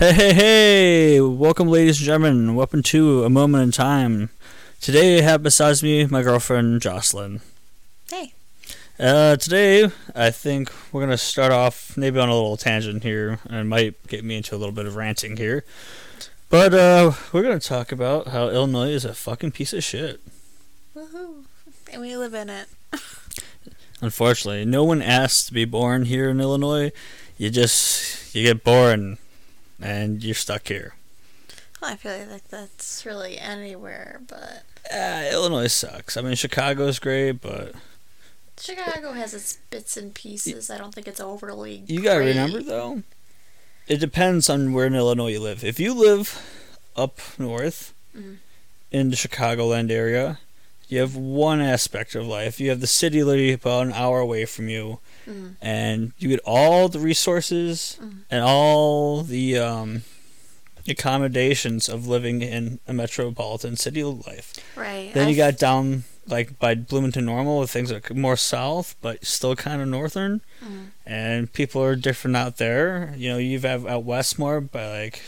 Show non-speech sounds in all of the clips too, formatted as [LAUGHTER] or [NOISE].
Hey, hey, hey! Welcome, ladies and gentlemen. Welcome to A Moment in Time. Today I have besides me my girlfriend, Jocelyn. Hey. Uh, today, I think we're going to start off maybe on a little tangent here, and might get me into a little bit of ranting here. But, uh, we're going to talk about how Illinois is a fucking piece of shit. Woohoo. And we live in it. [LAUGHS] Unfortunately, no one asked to be born here in Illinois. You just, you get born, and you're stuck here. Well, I feel like that's really anywhere, but Uh, Illinois sucks. I mean, Chicago's great, but Chicago has its bits and pieces. I don't think it's overly. You gotta great. remember though, it depends on where in Illinois you live. If you live up north Mhm. in the Chicagoland area, you have one aspect of life. You have the city literally about an hour away from you, Mhm. and you get all the resources Mhm. and all the um, accommodations of living in a metropolitan city life. Right. Then you got down like by Bloomington Normal, with things are more south, but still kind of northern Mhm. and people are different out there. You know, you've have out west more by like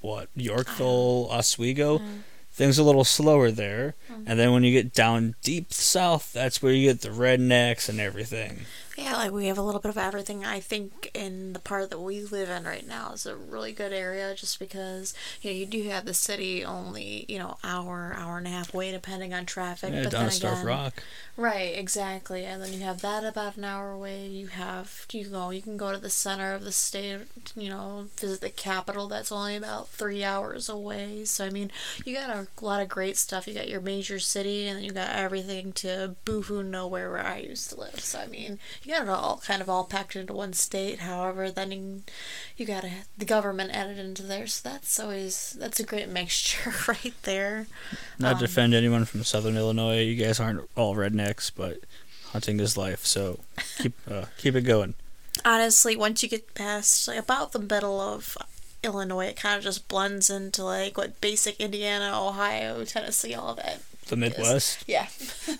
what Yorkville, Oswego. Mhm. Things are a little slower there, Mhm. and then when you get down deep south, that's where you get the rednecks and everything. Yeah, like we have a little bit of everything. I think in the part that we live in right now is a really good area just because, you know, you do have the city only, you know, hour, hour and a half away depending on traffic. Yeah, but down then again, Rock. Right, exactly. And then you have that about an hour away. You have you go you can go to the center of the state, you know, visit the capital that's only about three hours away. So I mean, you got a lot of great stuff. You got your major city and then you got everything to boohoo nowhere where I used to live. So I mean, you got it all kind of all packed into one state. However, then you, you got the government added into there. So that's always that's a great [LAUGHS] mixture right there. Not Um, to offend anyone from Southern Illinois, you guys aren't all rednecks, but hunting is life, so keep [LAUGHS] uh, keep it going. honestly, once you get past like about the middle of Illinois, it kind of just blends into like what basic Indiana, Ohio, Tennessee, all of that. The Midwest. Yeah,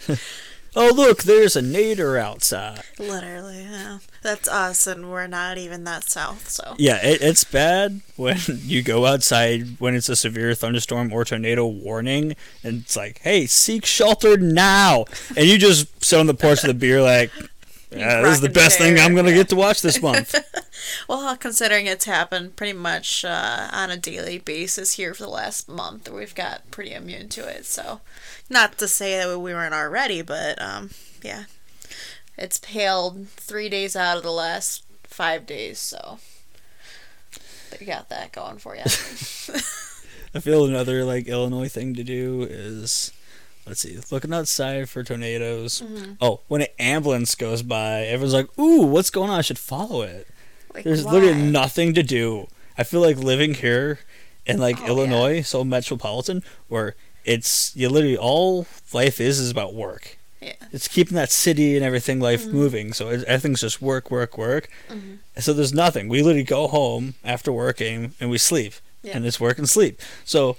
[LAUGHS] Oh look, there's a nader outside. literally. Yeah, that's us, and we're not even that south. So Yeah, it, it's bad when [LAUGHS] you go outside when it's a severe thunderstorm or tornado warning, and it's like, "Hey, seek shelter now!" And you just sit on the porch with a beer, like, [LAUGHS] "Yeah, "This is the best thing I'm gonna yeah. get to watch this month." [LAUGHS] well, considering it's happened pretty much uh, on a daily basis here for the last month, we've got pretty immune to it. So, not to say that we weren't already, but um, yeah, it's paled three days out of the last five days. So, you got that going for you. [LAUGHS] I feel another like Illinois thing to do is, let's see, looking outside for tornadoes. Mm-hmm. Oh, when an ambulance goes by, everyone's like, "Ooh, what's going on? I should follow it." Like, There's literally nothing to do. I feel like living here in like Oh, Illinois, so metropolitan, where it's you literally all life is is about work. Yeah. It's keeping that city and everything life Mhm. moving. So everything's just work, work, work. Mhm. And so there's nothing. We literally go home after working and we sleep, Yeah. and it's work and sleep. So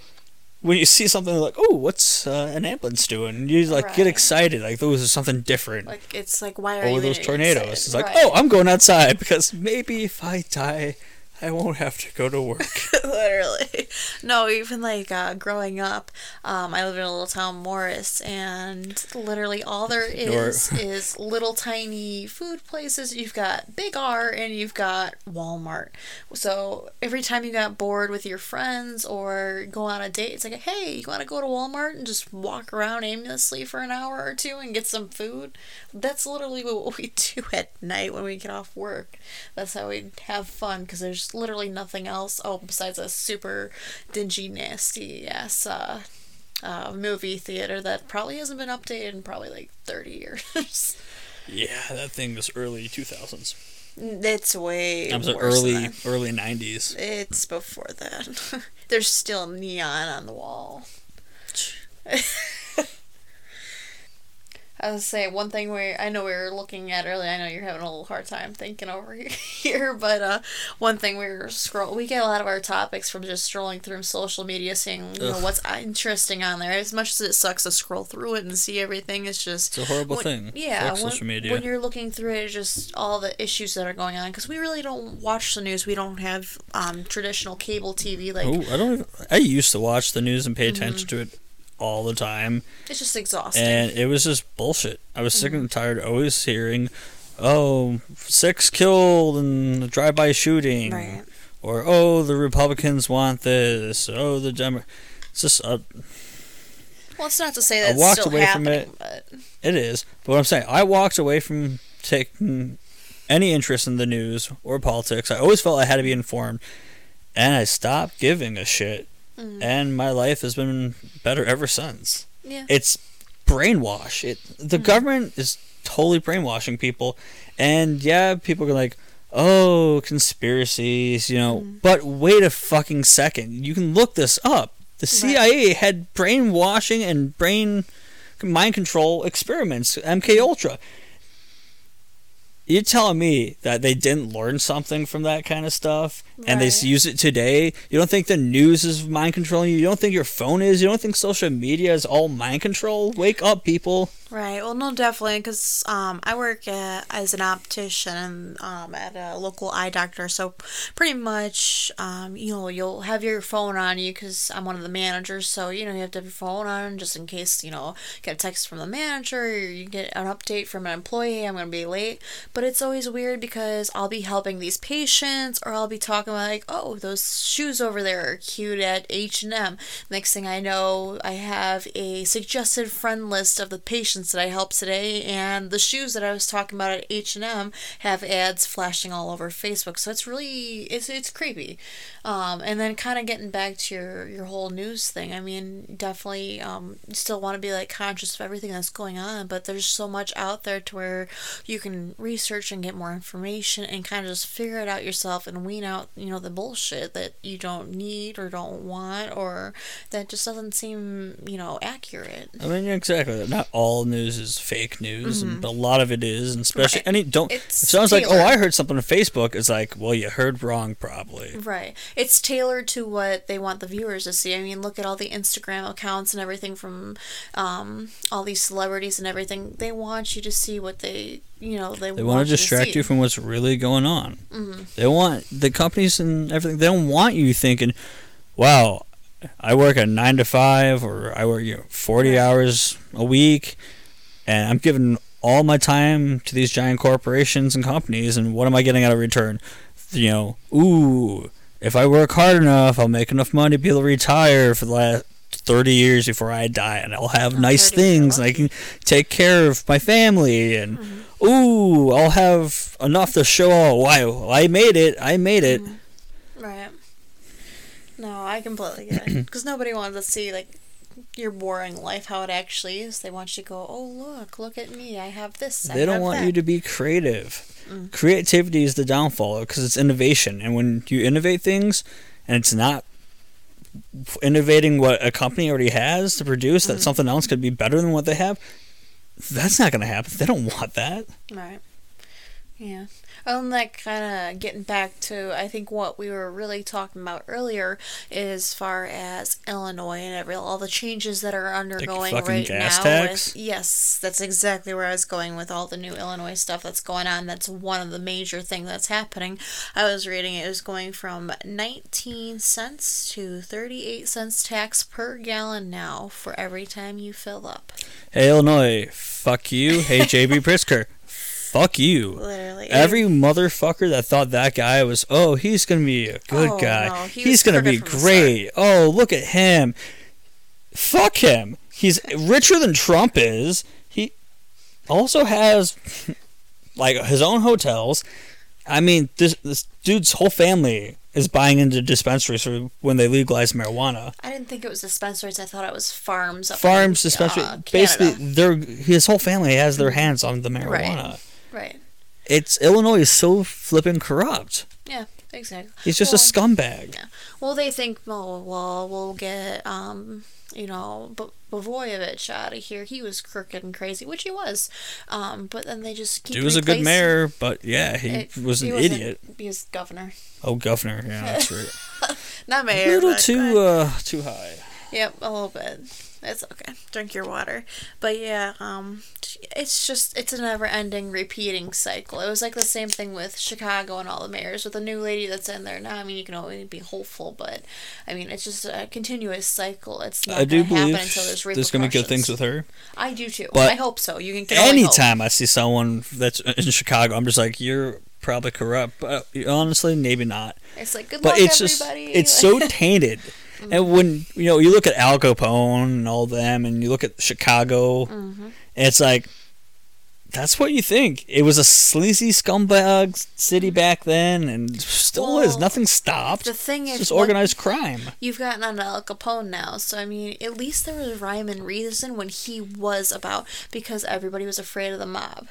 when you see something like, oh, what's uh, an ambulance doing? You like get excited, like those is something different. Like it's like why are or those tornadoes. excited? It's like, Right. oh, I'm going outside because maybe if I die, I won't have to go to work. [LAUGHS] literally. No even like uh, growing up um, i live in a little town morris and literally all there is [LAUGHS] Nor- is is little tiny food places. You've got big r and you've got walmart. So every time you got bored with your friends or go on a date it's like hey you want to go to walmart and just walk around aimlessly for an hour or two and get some food? That's literally what [LAUGHS] we do at night when we get off work. That's how we have fun because there's literally nothing else. Oh, besides a super dingy, nasty ass uh, uh, movie theater that probably hasn't been updated in probably like 30 years. [LAUGHS] yeah, that thing was early 2000s. it's way the worse early early 90s. It's before that. [LAUGHS] There's still neon on the wall. [LAUGHS] I was say one thing we I know we were looking at earlier. I know you're having a little hard time thinking over [LAUGHS] here, but uh, one thing we were scroll. We get a lot of our topics from just scrolling through social media, seeing you know what's interesting on there. As much as it sucks to scroll through it and see everything, it's just It's a horrible when- thing. Yeah, when, social media. when you're looking through it, just all the issues that are going on. Because we really don't watch the news. We don't have um, traditional cable TV. Like Oh, I don't. Even, I used to watch the news and pay attention to it all the time, it's just exhausting. and it was just bullshit. I was sick and tired of always hearing, "Oh, six killed in a drive-by shooting," right. or "Oh, the Republicans want this," "Oh, the Demo." It's just uh, Well, it's not to say I that it's walked away from it. but it is. But what I'm saying, I walked away from taking any interest in the news or politics. I always felt I had to be informed, and I stopped giving a shit. Mm, And my life has been better ever since. yeah. it's brainwash. It the government is totally brainwashing people, and yeah, people are like, "Oh, conspiracies," you know. But wait a fucking second, you can look this up. The CIA had brainwashing and brain mind control experiments. MK Ultra. You're telling me that they didn't learn something from that kind of stuff and they use it today? You don't think the news is mind controlling you? You don't think your phone is? You don't think social media is all mind control? Wake up, people. Right. Well, no, definitely, because um, I work at, as an optician um, at a local eye doctor. So pretty much, um, you know, you'll have your phone on you because I'm one of the managers. So you know, you have to have your phone on just in case you know get a text from the manager or you get an update from an employee. I'm gonna be late. But it's always weird because I'll be helping these patients or I'll be talking about like, oh, those shoes over there are cute at H and M. Next thing I know, I have a suggested friend list of the patients that I helped today, and the shoes that I was talking about at H and M have ads flashing all over Facebook. So it's really it's it's creepy. Um, and then kind of getting back to your your whole news thing. I mean, definitely um, still want to be like conscious of everything that's going on, but there's so much out there to where you can research and get more information and kind of just figure it out yourself and wean out you know the bullshit that you don't need or don't want or that just doesn't seem you know accurate. I mean, exactly. Not all news is fake news, and but a lot of it is, and especially Mm-hmm. Right. any don't. It's it sounds like, oh. I heard something on Facebook. It's like, well, you heard wrong, probably. Right. It's tailored to what they want the viewers to see. I mean, look at all the Instagram accounts and everything from um, all these celebrities and everything. They want you to see what they, you know, they, They want to distract you from what's really going on. Mm-hmm. They want the companies and everything. They don't want you thinking, "Wow, I work a nine to five, or I work you know, forty hours a week, and I'm giving all my time to these giant corporations and companies, and what am I getting out of return? You know, ooh, if I work hard enough, I'll make enough money to be able to retire for the last." 30 years before I die, and I'll have Oh, nice 30 if you're things, and I can take care of my family, and Mm-hmm. ooh, I'll have enough to show. Oh, wow, I made it! I made it! Right. No, I completely get it. [CLEARS THROAT] Because nobody wants to see, like, your boring life, how it actually is. They want you to go, oh, look, look at me. I have this. I They don't have want that." you to be creative. Mm. Creativity is the downfall because it's innovation, and when you innovate things, and it's not innovating what a company already has to produce, Mm. that something else could be better than what they have. That's not going to happen. They don't want that. Right. Yeah. And that kind of getting back to, I think what we were really talking about earlier, as far as Illinois and every all the changes that are undergoing fucking right now. With, yes, that's exactly where I was going with all the new Illinois stuff that's going on. That's one of the major things that's happening. I was reading it was going from 19 cents to 38 cents tax per gallon now for every time you fill up. Hey Illinois, fuck you. Hey JB Pritzker, [LAUGHS] fuck you. Literally. Every motherfucker that thought that guy was, oh, he's gonna be a good Oh, guy. no, he he's gonna be crooked from the great. Oh, look at him. Fuck him. He's richer than Trump is. He also has [LAUGHS] like his own hotels. I mean, this this dude's whole family is buying into dispensaries for when they legalize marijuana. I didn't think it was dispensaries. I thought it was farms. Farms, in, dispensary. uh, basically, they're his whole family has their hands on the marijuana. Right. It's Illinois is so flipping corrupt. Yeah. Exactly. He's just Well, a scumbag. Yeah. Well, they think, oh, well, we'll get, um, you know, B- Blagojevich out of here. He was crooked and crazy, which he was. Um, but then they just keep He was a good mayor, but yeah, he It- was an he idiot. He was governor, Oh, governor. Yeah, [LAUGHS] that's right. not mayor. a little too uh too high. Yep, a little bit. It's okay. Drink your water. But yeah, um, it's just it's a never-ending, repeating cycle. It was like the same thing with Chicago and all the mayors with the new lady that's in there now. I mean, you can only be hopeful, but I mean, it's just a continuous cycle. It's not I do believe until there's there's gonna be good things with her. I do too. But I hope so. You can, can. Anytime I see someone that's in Chicago, I'm just like, you're probably corrupt, but honestly, maybe not. It's like good But luck, it's just it's so [LAUGHS] tainted. And when you know you look at Al Capone and all them, and you look at Chicago, Mhm. it's like that's what you think. It was a sleazy scumbag city mm. back then, and still is. Nothing stopped. the thing It's is, just what- organized crime. You've gotten on Al Capone now, so I mean, at least there was rhyme and reason when he was about because everybody was afraid of the mob.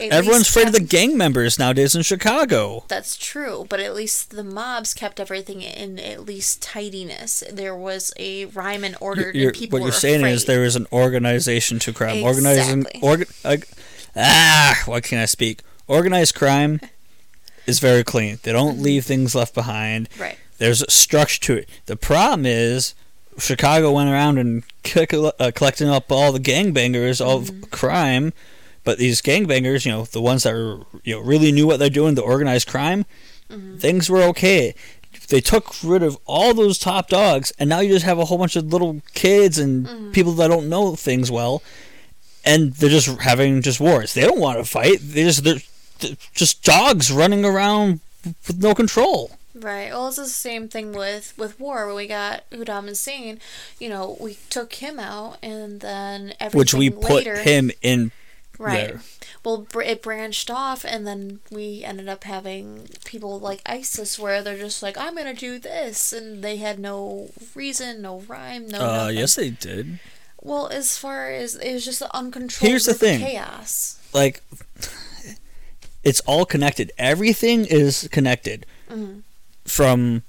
At Everyone's afraid of the gang members nowadays in Chicago. That's true, but at least the mobs kept everything in at least tidiness. There was a rhyme and order, You're- and people what you're saying is afraid. there is an organization to crime. Organizing, Exactly. org, like, ah, what can't I speak? Organized crime is very clean. They don't leave things left behind. Right. There's a structure to it. The problem is Chicago went around and kick, uh, collecting up all the gangbangers of crime, but these gangbangers, you know, the ones that are, you know really knew what they're doing, the organized crime, mm-hmm. things were okay. They took rid of all those top dogs, and now you just have a whole bunch of little kids and mm-hmm. people that don't know things well, and they're just having just wars. They don't want to fight. They just they're, they're just dogs running around with no control. Right. Well, it's the same thing with with war. When we got Saddam Hussein, you know, we took him out, and then everything which we put him in right. there. Well, br- it branched off, and then we ended up having people like ISIS, where they're just like, "I'm gonna do this," and they had no reason, no rhyme, no. Uh, nothing. yes, they did. Well, as far as it was just uncontrolled Here's the thing. chaos. Like, it's all connected. Everything is connected. Mm-hmm. From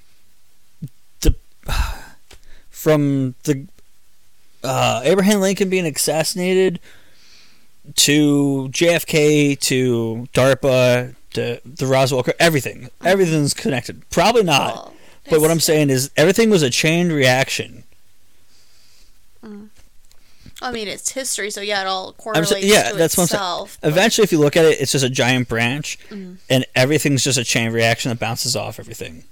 the [SIGHS] from the uh, Abraham Lincoln being assassinated to JFK to DARPA to the Roswell, everything, everything's connected. Probably not. Well, But what I'm saying is everything was a chain reaction. I mean, it's history, so yeah, it all correlates saying, yeah, that's what I'm saying. Eventually, if you look at it, it's just a giant branch, Mm-hmm. and everything's just a chain reaction that bounces off everything.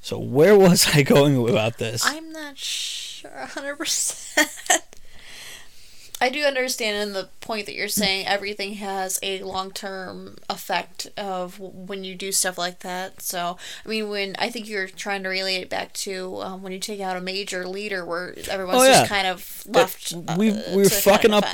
So where [LAUGHS] was I going about this? I'm not sure 100%. I do understand in the point that you're saying everything has a long term effect of when you do stuff like that. So, I mean, when I think you're trying to relate it back to um, when you take out a major leader where everyone's Oh, yeah. just kind of left. uh, we- we were to kind of fucking up.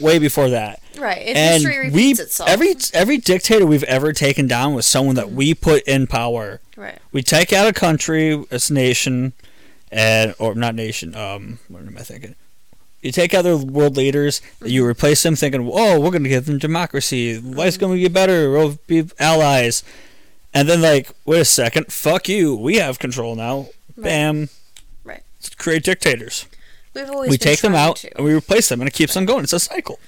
Way before that, Right. And history we repeats itself. every every dictator we've ever taken down was someone that we put in power. right. We take out a country, a nation, and or not nation. Um, what am I thinking? You take out their world leaders, mm-hmm. you replace them, thinking, "Oh, we're gonna give them democracy. Life's mm-hmm. gonna get better. We'll be allies." And then, like, wait a second, fuck you. We have control now. Bam. Right. Create dictators. We've always we take them out to. and we replace them, and it keeps on going. It's a cycle.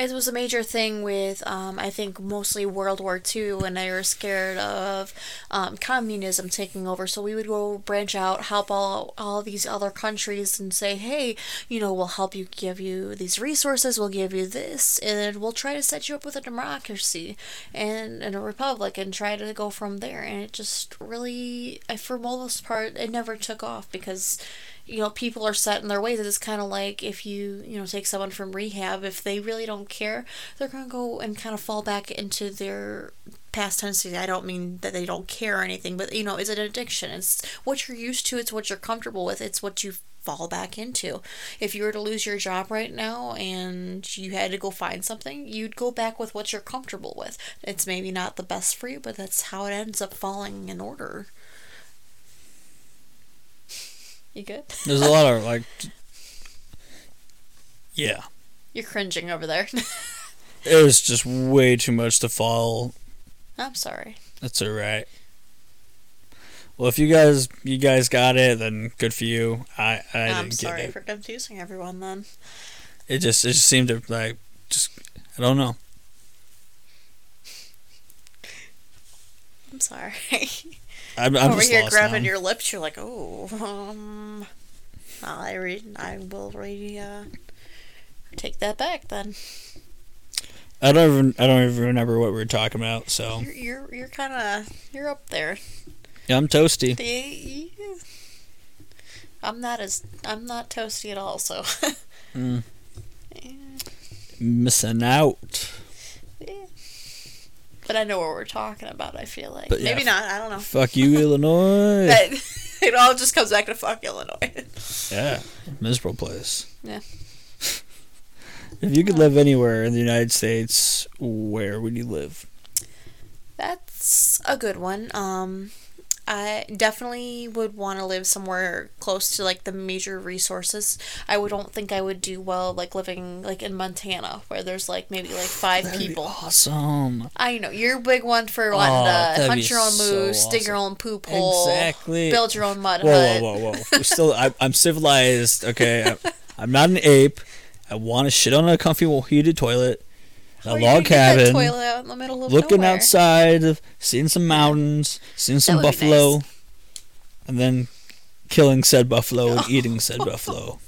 It was a major thing with, um, I think, mostly World War II, when they were scared of um, communism taking over. So we would go branch out, help all all these other countries, and say, hey, you know, we'll help you, give you these resources, we'll give you this, and we'll try to set you up with a democracy and, and a republic, and try to go from there. And it just really, for most part, it never took off because you know people are set in their ways. It's kind of like if you you know take someone from rehab if they really don't care they're going to go and kind of fall back into their past tendencies. I don't mean that they don't care or anything but you know it's an addiction. It's what you're used to it's what you're comfortable with it's what you fall back into. If you were to lose your job right now and you had to go find something you'd go back with what you're comfortable with. It's maybe not the best for you but that's how it ends up falling in order you good There's a lot of like, yeah, You're cringing over there. [LAUGHS] it was just way too much to fall. I'm sorry. That's alright. Well, if you guys you guys got it, then good for you. I I I'm didn't sorry get it. for confusing everyone then. It just it just seemed to like just I don't know. I'm sorry. [LAUGHS] I'm, I'm Over just here grabbing now. your lips, you're like, oh, um, I re- I will re- uh, take that back then. I don't even I don't even remember what we were talking about. So You're you're, you're kind of you're up there. yeah, I'm toasty. Yeah. I'm not as I'm not toasty at all. So [LAUGHS] Mm, yeah, missing out. Yeah. But I know what we're talking about. I feel like But yeah, maybe not. I don't know. Fuck you, Illinois. [LAUGHS] That it all just comes back to fuck Illinois. Yeah, [LAUGHS] miserable place. Yeah. [LAUGHS] If you could live anywhere in the United States, where would you live? That's a good one. Um, I definitely would want to live somewhere close to like the major resources. I would don't think I would do well like living like in Montana where there's like maybe like five That'd be people. awesome. I know you're a big one for wanting Oh, to hunt your own so moose, dig your own poop hole, Exactly. build your own mud Whoa, hut. whoa, whoa, whoa! We're still, I, I'm civilized. Okay, I'm, I'm not an ape. I want to shit on a comfy, heated toilet, a Where you gonna log cabin, toilet out in the middle of looking nowhere? outside, seeing some mountains, seeing some buffalo, nice. and then killing said buffalo and [LAUGHS] eating said buffalo.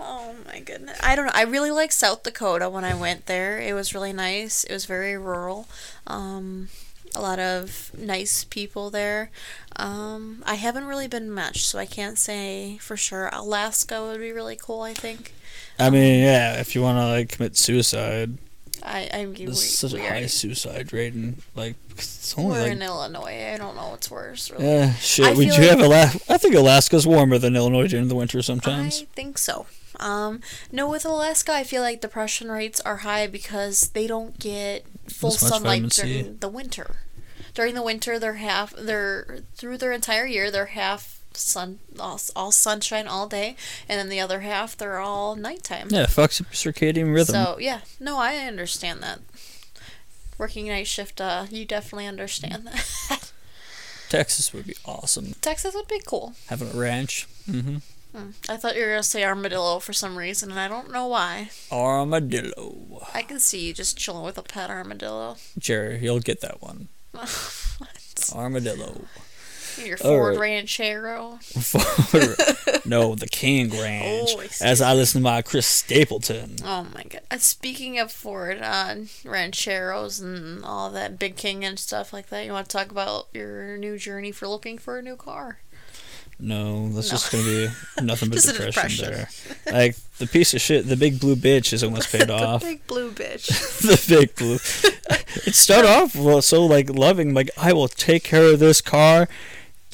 Oh my goodness. I don't know. I really like South Dakota when I went there. It was really nice. It was very rural. Um, a lot of nice people there. Um, I haven't really been much, so I can't say for sure. Alaska would be really cool, I think. I mean, yeah, if you want to like commit suicide, I, I mean, we, there's such a high suicide rate, and like it's only we're like in Illinois. I don't know what's worse, really. Yeah, shit. I we do like- have Alaska. I think Alaska's warmer than Illinois during the winter sometimes. I think so. Um, no, with Alaska, I feel like depression rates are high because they don't get full sunlight during the winter. During the winter, they're half. They're through their entire year. They're half sun, all, all sunshine all day, and then the other half they're all nighttime. Yeah, fucks up circadian rhythm. So yeah, no, I understand that. Working night shift, uh, you definitely understand that. [LAUGHS] Texas would be awesome. Texas would be cool. Having a ranch. Mm-hmm. Hmm. I thought you were gonna say armadillo for some reason, and I don't know why. Armadillo. I can see you just chilling with a pet armadillo. Jerry, you'll get that one. [LAUGHS] Armadillo. Your Ford right. Ranchero. [LAUGHS] no, the King Ranch. Oh, as I listen to my Chris Stapleton. Oh my god. Uh, speaking of Ford uh, Rancheros and all that Big King and stuff like that, you want to talk about your new journey for looking for a new car? No, that's No. just gonna be [LAUGHS] nothing but depression, depression. there. Like the piece of shit, the big blue bitch is almost paid [LAUGHS] the off. big blue bitch. the big blue. it started off well, so like loving, like I will take care of this car,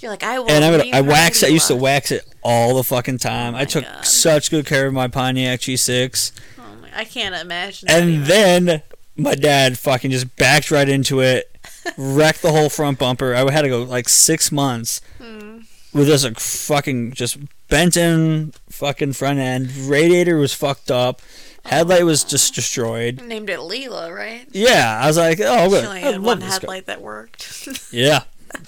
You're like, I will. and I'm I wax. I used to wax it all the fucking time. Oh I took God. such good care of my Pontiac G6, Oh my, I can't imagine. and then my dad fucking just backed right into it, [LAUGHS] wrecked the whole front bumper. I had to go like six months Hmm. with this like fucking just bent in fucking front end. Radiator was fucked up. Headlight was just destroyed. named it Leela, right? Yeah, I was like, oh, She good. only I had one headlight that worked. Yeah. [LAUGHS]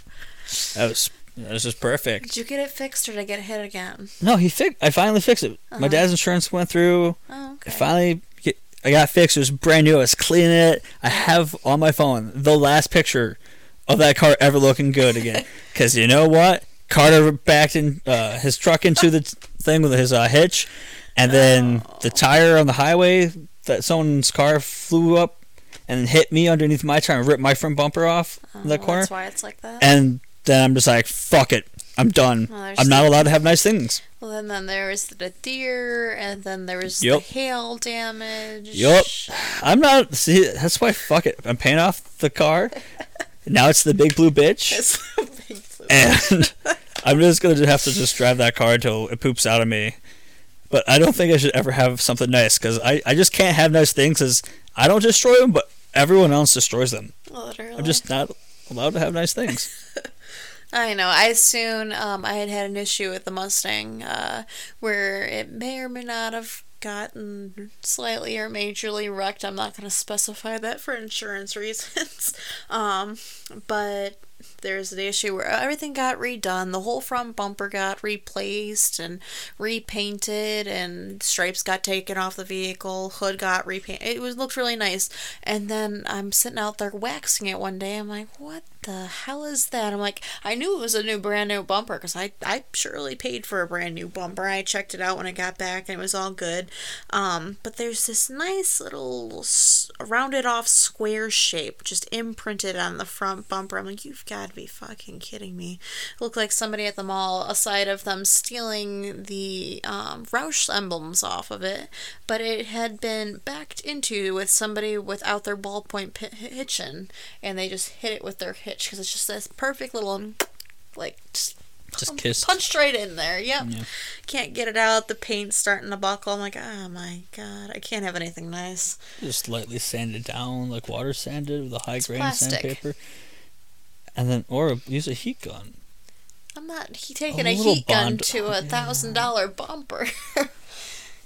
That was that is perfect. Did you get it fixed or did I get hit again? No, he fixed. I finally fixed it. Uh-huh. My dad's insurance went through. Oh, I okay. finally get, I got fixed. It was brand new. I was cleaning it. I have on my phone the last picture of that car ever looking good again. [LAUGHS] Because you know what? Carter backed in uh, his truck into the t- thing with his uh, hitch, and then the tire on the highway that someone's car flew up and hit me underneath my tire and ripped my front bumper off in that Oh, corner. That's why it's like that. And then I'm just like, fuck it. I'm done. Oh, well, I'm not allowed to have nice things. Well, and then there was the deer, and then there was Yup. the hail damage. Yep. I'm not. See, that's why. Fuck it. I'm paying off the car. [LAUGHS] now it's the big blue bitch, big blue- [LAUGHS] and I'm just gonna have to just drive that car until it poops out of me. But I don't think I should ever have something nice because I, I just can't have nice things because I don't destroy them, but everyone else destroys them. Literally. I'm just not allowed to have nice things. [LAUGHS] I know. I soon um I had had an issue with the Mustang, uh, where it may or may not have gotten slightly or majorly wrecked. I'm not going to specify that for insurance [LAUGHS] reasons. um, but there's the issue where everything got redone. The whole front bumper got replaced and repainted, and stripes got taken off the vehicle. Hood got repainted. It was looked really nice. And then I'm sitting out there waxing it one day. I'm like, what the hell is that? I'm like, I knew it was a new brand new bumper because I I surely paid for a brand new bumper. I checked it out when I got back and it was all good. Um, but there's this nice little rounded off square shape just imprinted on the front bumper. I'm like, you've got to be fucking kidding me. It looked like somebody at the mall, aside of them stealing the um, Roush emblems off of it, but it had been backed into with somebody without their ballpoint pi- hitching, and they just hit it with their hitch because it's just this perfect little, like, just Just pun- kissed. punched right in there. Yep. Yeah. Can't get it out. The paint's starting to buckle. I'm like, oh my god, I can't have anything nice. Just lightly sanded down, like water sanded with a high grain plastic. sandpaper. And then, or use a heat gun. I'm not he taking A a, heat gun to oh, a thousand dollar bumper. [LAUGHS]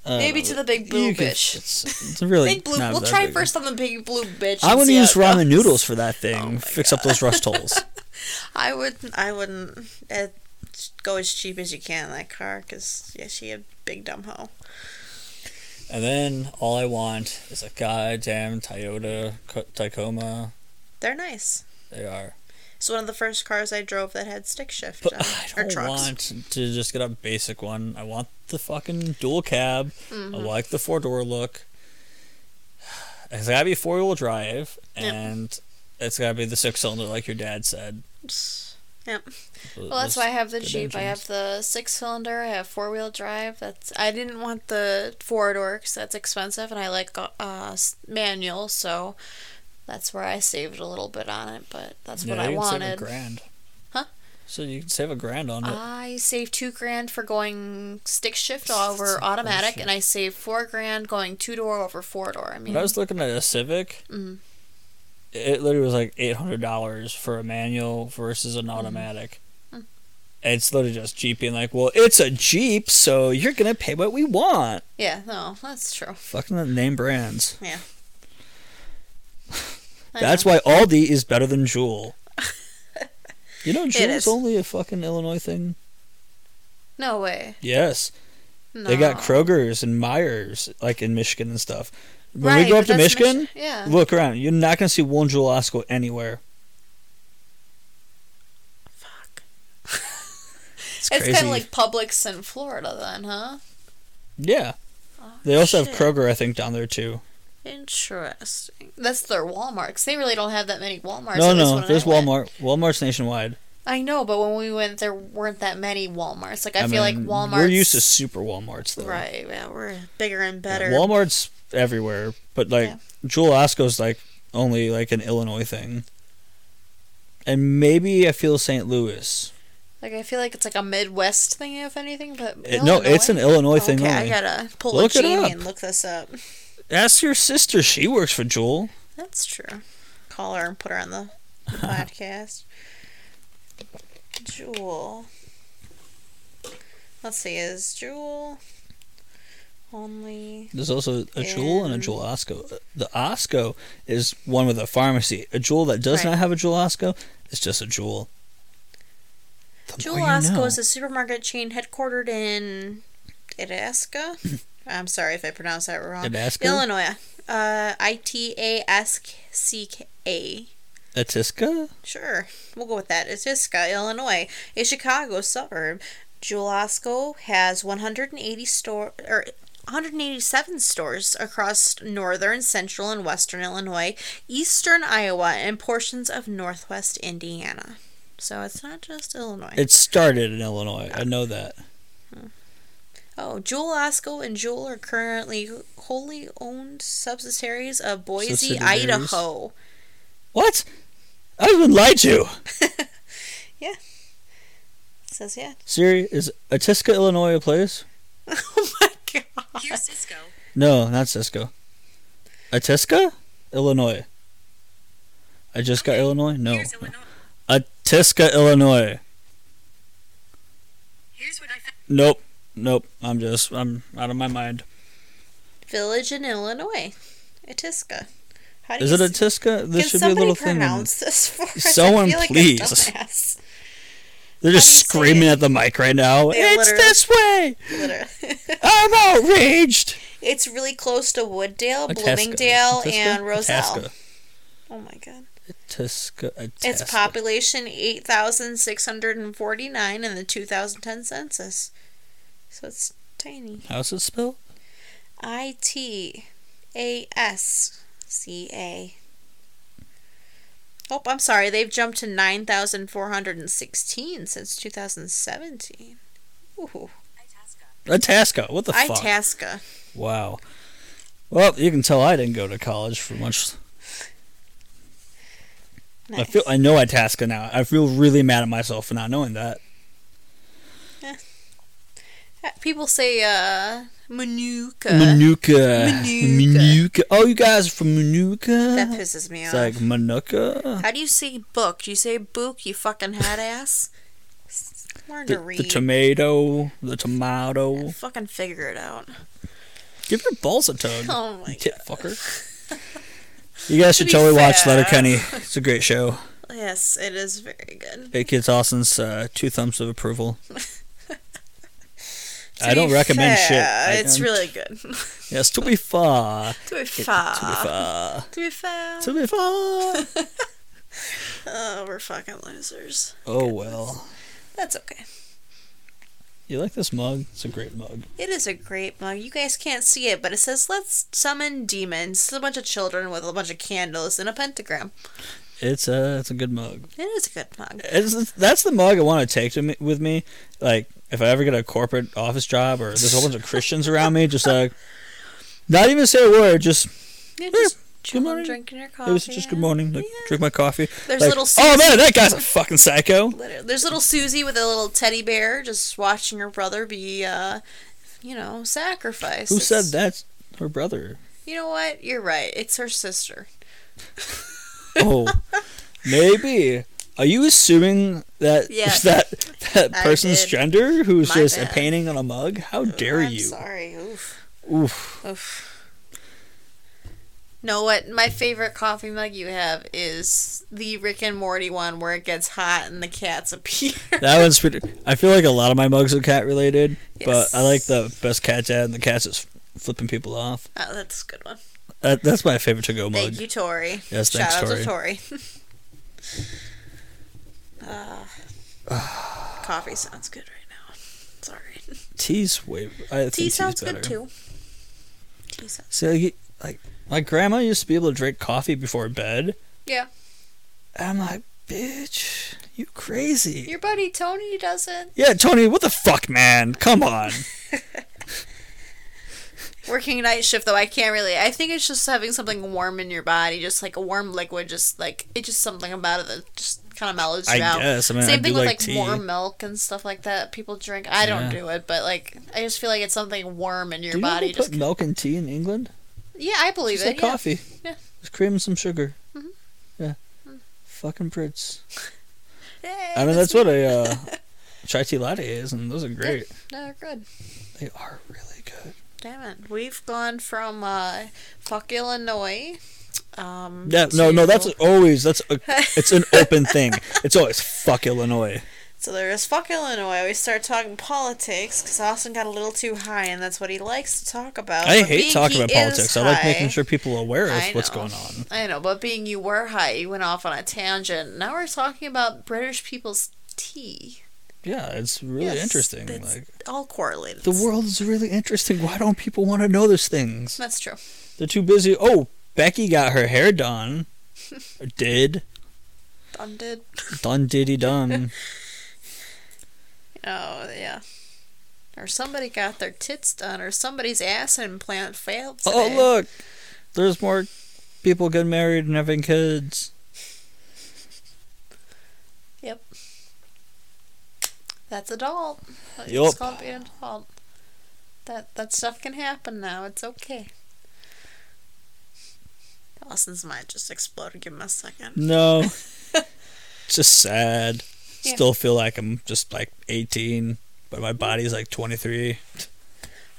Uh, Maybe to the big blue bitch. It's, it's really big blue. We'll try first on the big blue bitch. I want to use ramen noodles for that thing. Oh Fix up those rust holes. I [LAUGHS] would. I wouldn't uh, go as cheap as you can in that car because yeah, she a big dumb hoe. And then all I want is a goddamn Toyota Co- Tacoma. They're nice. They are. It's one of the first cars I drove that had stick shift But on, I or don't want to just get a basic one. I want the fucking dual cab. Mm-hmm. I like the four door look. It's gotta be four wheel drive, Yep. and it's gotta be the six cylinder, like your dad said. Yep. Well, that's why I have the good Jeep. I have the six cylinder. I have four wheel drive. That's I didn't want the four door because that's expensive, and I like uh s- manual, so that's where I saved a little bit on it. But that's what Yeah, I Save a wanted. grand. Huh? So you can save a grand on it. I saved two grand for going stick shift over automatic, bullshit. and I saved four grand going two door over four door. I mean, When I was looking at a Civic, Mhm. it literally was like eight hundred dollars for a manual versus Mm-hmm. an automatic. Mm. It's literally just Jeep being like, "Well, it's a Jeep, so you're gonna pay what we want." yeah, no, that's true. Fucking the name brands. Yeah. I That's know. why Aldi is better than Jewel. [LAUGHS] You know, is. Jewel's only a fucking Illinois thing. No way. Yes, No. they got Kroger's and Meijer like in Michigan and stuff. When Right, we go up to Michigan, Mich- yeah. look around. You're not gonna see one Jewel Osco anywhere. Fuck. [LAUGHS] It's It's kind of like Publix in Florida, then, huh? yeah. Oh, They also shit. have Kroger, I think, down there too. Interesting. That's their Walmarts. They really don't have that many Walmarts. no, no, I there's. Walmart. Walmart's nationwide. I know, but when we went, there weren't that many Walmarts. Like I, feel mean, like Walmart. We're used to super Walmarts though. Right. Yeah, we're bigger and Yeah, better. Walmart's everywhere, but like Yeah. Jewel Osco's like only like an Illinois thing. And maybe I feel St. Louis. Like I feel like it's like a Midwest thing, if anything. But It- no, it's an Illinois thing Okay, I gotta pull Look a it up. and look this up. Ask your sister; she works for Jewel. That's true. Call her and put her on the, the [LAUGHS] podcast. Jewel. Let's see, is Jewel only There's also a Jewel and a Jewel Osco. The Osco is one with a pharmacy. A Jewel that does Right. not have a Jewel Osco is just a Jewel. The Jewel Osco know. is a supermarket chain headquartered in Itasca. [LAUGHS] I'm sorry if I pronounced that wrong. Itasca? Illinois. Uh, I T A S C K A. Atiska? Sure, we'll go with that. Itasca, Illinois, a Chicago suburb. Jewel Osco has 180 store or 187 stores across northern, central, and western Illinois, eastern Iowa, and portions of northwest Indiana. So it's not just Illinois. It started in Illinois. I know that. Oh, Jewel Osco and Jewel are currently wholly owned subsidiaries of Boise, Subsidiaries. Idaho. What? I've been lied to. You. [LAUGHS] Yeah. Says yeah. Siri, is Atiska, Illinois a place? [LAUGHS] Oh my god. Here's Cisco. No, not Cisco. Atiska? Illinois. I just got Illinois? No. Here's Illinois. Atiska, Illinois. Here's what I found. Nope. Nope. I'm just, I'm out of my mind. Village in Illinois. Itasca. How do Is you it a Tisca? This should be a little thing. in- pronounce this [LAUGHS] for us? I Someone feel like a please. dumbass. They're How just do you say screaming it? at the mic right now. They it's literally- this way. Literally. [LAUGHS] I'm outraged. it's really close to Wood Dale. Bloomingdale, and Roselle. Oh my god. Itasca. Its population 8,649 in the 2010 census. So it's tiny. How's it spelled? I T A S C A. Oh, I'm sorry. They've jumped to 9,416 since 2017. Ooh. Itasca. What the fuck? Itasca. Wow. Well, you can tell I didn't go to college for much. I feel I know Itasca now. I feel really mad at myself for not knowing that. People say uh Manuka. Manuka. Manuka. Manuka. Oh, you guys are from Manuka? That pisses me it's off. It's like Manuka. How do you say book? Do you say book, you fucking hat ass? Learn to The, read. the tomato. The tomato. fucking figure it out. Give your balls a tug. Oh my tit god. fucker. [LAUGHS] You guys should totally watch fair- Letterkenny. It's a great show. Yes, it is very good. Big Kids Austin's uh, two thumbs of approval. [LAUGHS] I don't recommend fair, shit. It's really [LAUGHS] good. Yes, to be far. [LAUGHS] to be To be fair. far. To be fair. To be far. [LAUGHS] Oh, we're fucking losers. Oh well. That's okay. You like this mug? It's a great mug. It is a great mug. You guys can't see it, but it says "Let's summon demons." It's a bunch of children with a bunch of candles and a pentagram. It's a it's a good mug. It is a good mug. It's, that's the mug I want to take to me, with me. Like if I ever get a corporate office job or there's a whole bunch of Christians around me, just like not even say a word, just You're just good morning. drinking your coffee. it was just good morning. Like Yeah. drink my coffee. There's like, little oh man, that guy's a fucking psycho. There's little Susie with a little teddy bear just watching her brother be, uh, you know, sacrificed. Who said It's- that's her brother? You know what? You're right. It's her sister. [LAUGHS] Oh, maybe. Are you assuming that [LAUGHS] that that person's gender who's My just a bad. painting on a mug? How dare I'm you? sorry. Oof. Oof. Oof. Know what? My favorite coffee mug you have is the Rick and Morty one where it gets hot and the cats [LAUGHS] appear. That one's pretty. I feel like a lot of my mugs are cat related, but I like the best cat dad and the cat's just flipping people off. oh, that's a good one. That, that's my favorite to go mug. Thank you, Tori. Yes, Shout thanks, out to Tori. [LAUGHS] uh, coffee sounds good right now. Sorry. Tea's way. I Tea sounds good too. Tea sounds. Good. So like, like my grandma used to be able to drink coffee before bed. Yeah. And I'm like, bitch, you crazy? Your buddy Tony does it. yeah, Tony, what the fuck, man? Come on. [LAUGHS] [LAUGHS] Working night shift though, I can't really. I think it's just having something warm in your body, just like a warm liquid, just like it's just something about it that just kind of mellows you I out. guess. I mean, Same I thing with like like tea. warm milk and stuff like that. People drink. I don't Yeah. do it, but like I just feel like it's something warm in your do you body. ever put Just milk in tea in England? yeah, I believe Just it. like yeah. coffee. Yeah. Just cream and some sugar. Mhm. Yeah. Fucking Brits. [LAUGHS] Hey, I mean, that's what a uh, [LAUGHS] chai tea latte is, and those are great. Yeah, They're good. They are really good. Damn it, we've gone from uh, fuck Illinois. Um, Yeah, no, no, that's always that's a, [LAUGHS] it's an open thing. It's always fuck Illinois. So there's fuck Illinois. We start talking politics because Austin got a little too high, and that's what he likes to talk about. I But hate talking about is politics. I like making sure people are aware of what's going on. I know, but being you were high, you went off on a tangent. Now we're talking about British people's tea. Yeah, it's really Yes, interesting. it's Like all correlated. the world is really interesting. Why don't people want to know those things? That's true. They're too busy. Oh, Becky got her hair done. Or [LAUGHS] did. Done did. Done diddy done. [LAUGHS] Oh yeah. Or somebody got their tits done, or somebody's ass implant failed. Oh, today. oh look, there's more people getting married and having kids. Yep. That's adult. It's Yup. called being adult. That that stuff can happen now. It's okay. Austin's mind just exploded. Give him a second. No, [LAUGHS] just sad. Yeah. Still feel like I'm just like 18, but my body's like 23.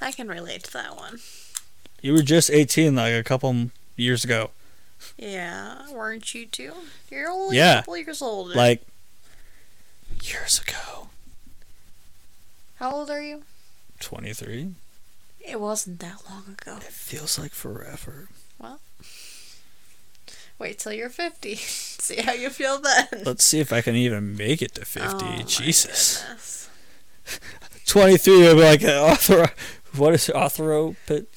I can relate to that one. You were just 18 like a couple years ago. Yeah, weren't you too? You're only Yeah. a couple years older. Like years ago. How old are you? 23. It wasn't that long ago. It feels like forever. Wait till you're 50. [LAUGHS] See how you feel then. Let's see if I can even make it to 50. Oh, Jesus. goodness. [LAUGHS] 23 will be like an author. What is it? Arthropic?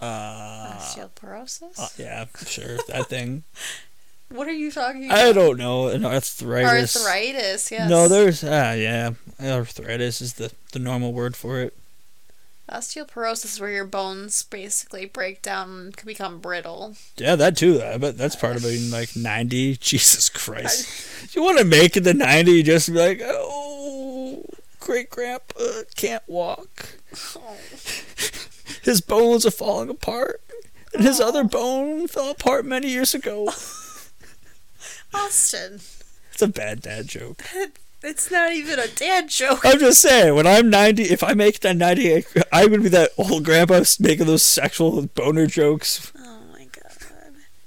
Uh, Osteoporosis? uh, yeah, sure. That thing. [LAUGHS] what are you talking about? I don't know. An arthritis. Arthritis, yes. No, there's ah yeah, arthritis is the the normal word for it. Osteoporosis is where your bones basically break down and can become brittle. Yeah, that too. I bet that's part of being like ninety. [LAUGHS] Jesus Christ, [LAUGHS] you want to make it the ninety? You just be like, oh, great grandpa can't walk. Oh. [LAUGHS] His bones are falling apart, and his other oh. bone fell apart many years ago. Austin, It's a bad dad joke. It's not even a dad joke. I'm just saying, when I'm 90, if I make that to 90, I'm gonna be that old grandpa making those sexual boner jokes. Oh my god.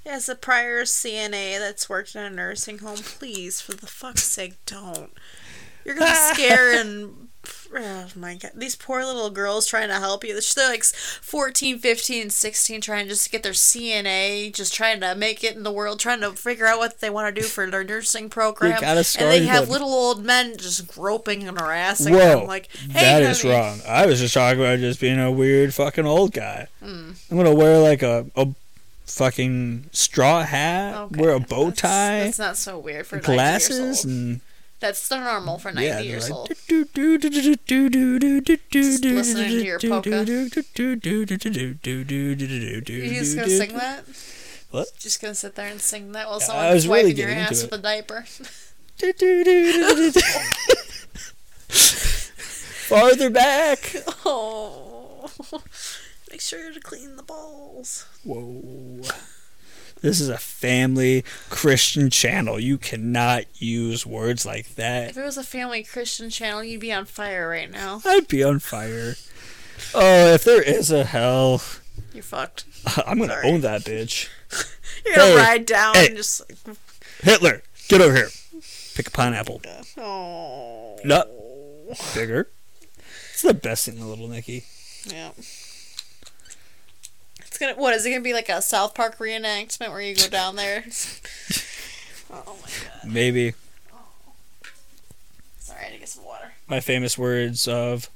As a prior CNA that's worked in a nursing home, please, for the fuck's sake, don't. You're gonna [LAUGHS] scare and. Oh my god. These poor little girls trying to help you. They're like 14, 15, 16, trying just to get their CNA, just trying to make it in the world, trying to figure out what they want to do for their nursing program. and they have them. little old men just groping and harassing Whoa, them. Like, hey, that is honey. wrong. I was just talking about just being a weird fucking old guy. Hmm. I'm gonna wear like a, a fucking straw hat, Okay, wear a bow tie, That's, not so weird for 90 years glasses, and That's the normal for 90 yeah, years like, old. Just listening to your polka. You just gonna sing that? What? Just gonna sit there and sing that while I someone's was really wiping your ass it. with a diaper. Farther back. oh. Make sure to clean the balls. Whoa. This is a family Christian channel. You cannot use words like that. If it was a family Christian channel, you'd be on fire right now. I'd be on fire. Oh, if there is a hell, You're fucked. [LAUGHS] I'm gonna Sorry. own that bitch. [LAUGHS] You're gonna Hey, ride down hey. and just like, Hitler, get over here. Pick a pineapple. oh. No. Bigger. It's the best thing, in little Nicky. Yeah. It's gonna. What is it gonna be like a South Park reenactment where you go down there? [LAUGHS] oh my god! Maybe Sorry, I had to get some water. my famous words of,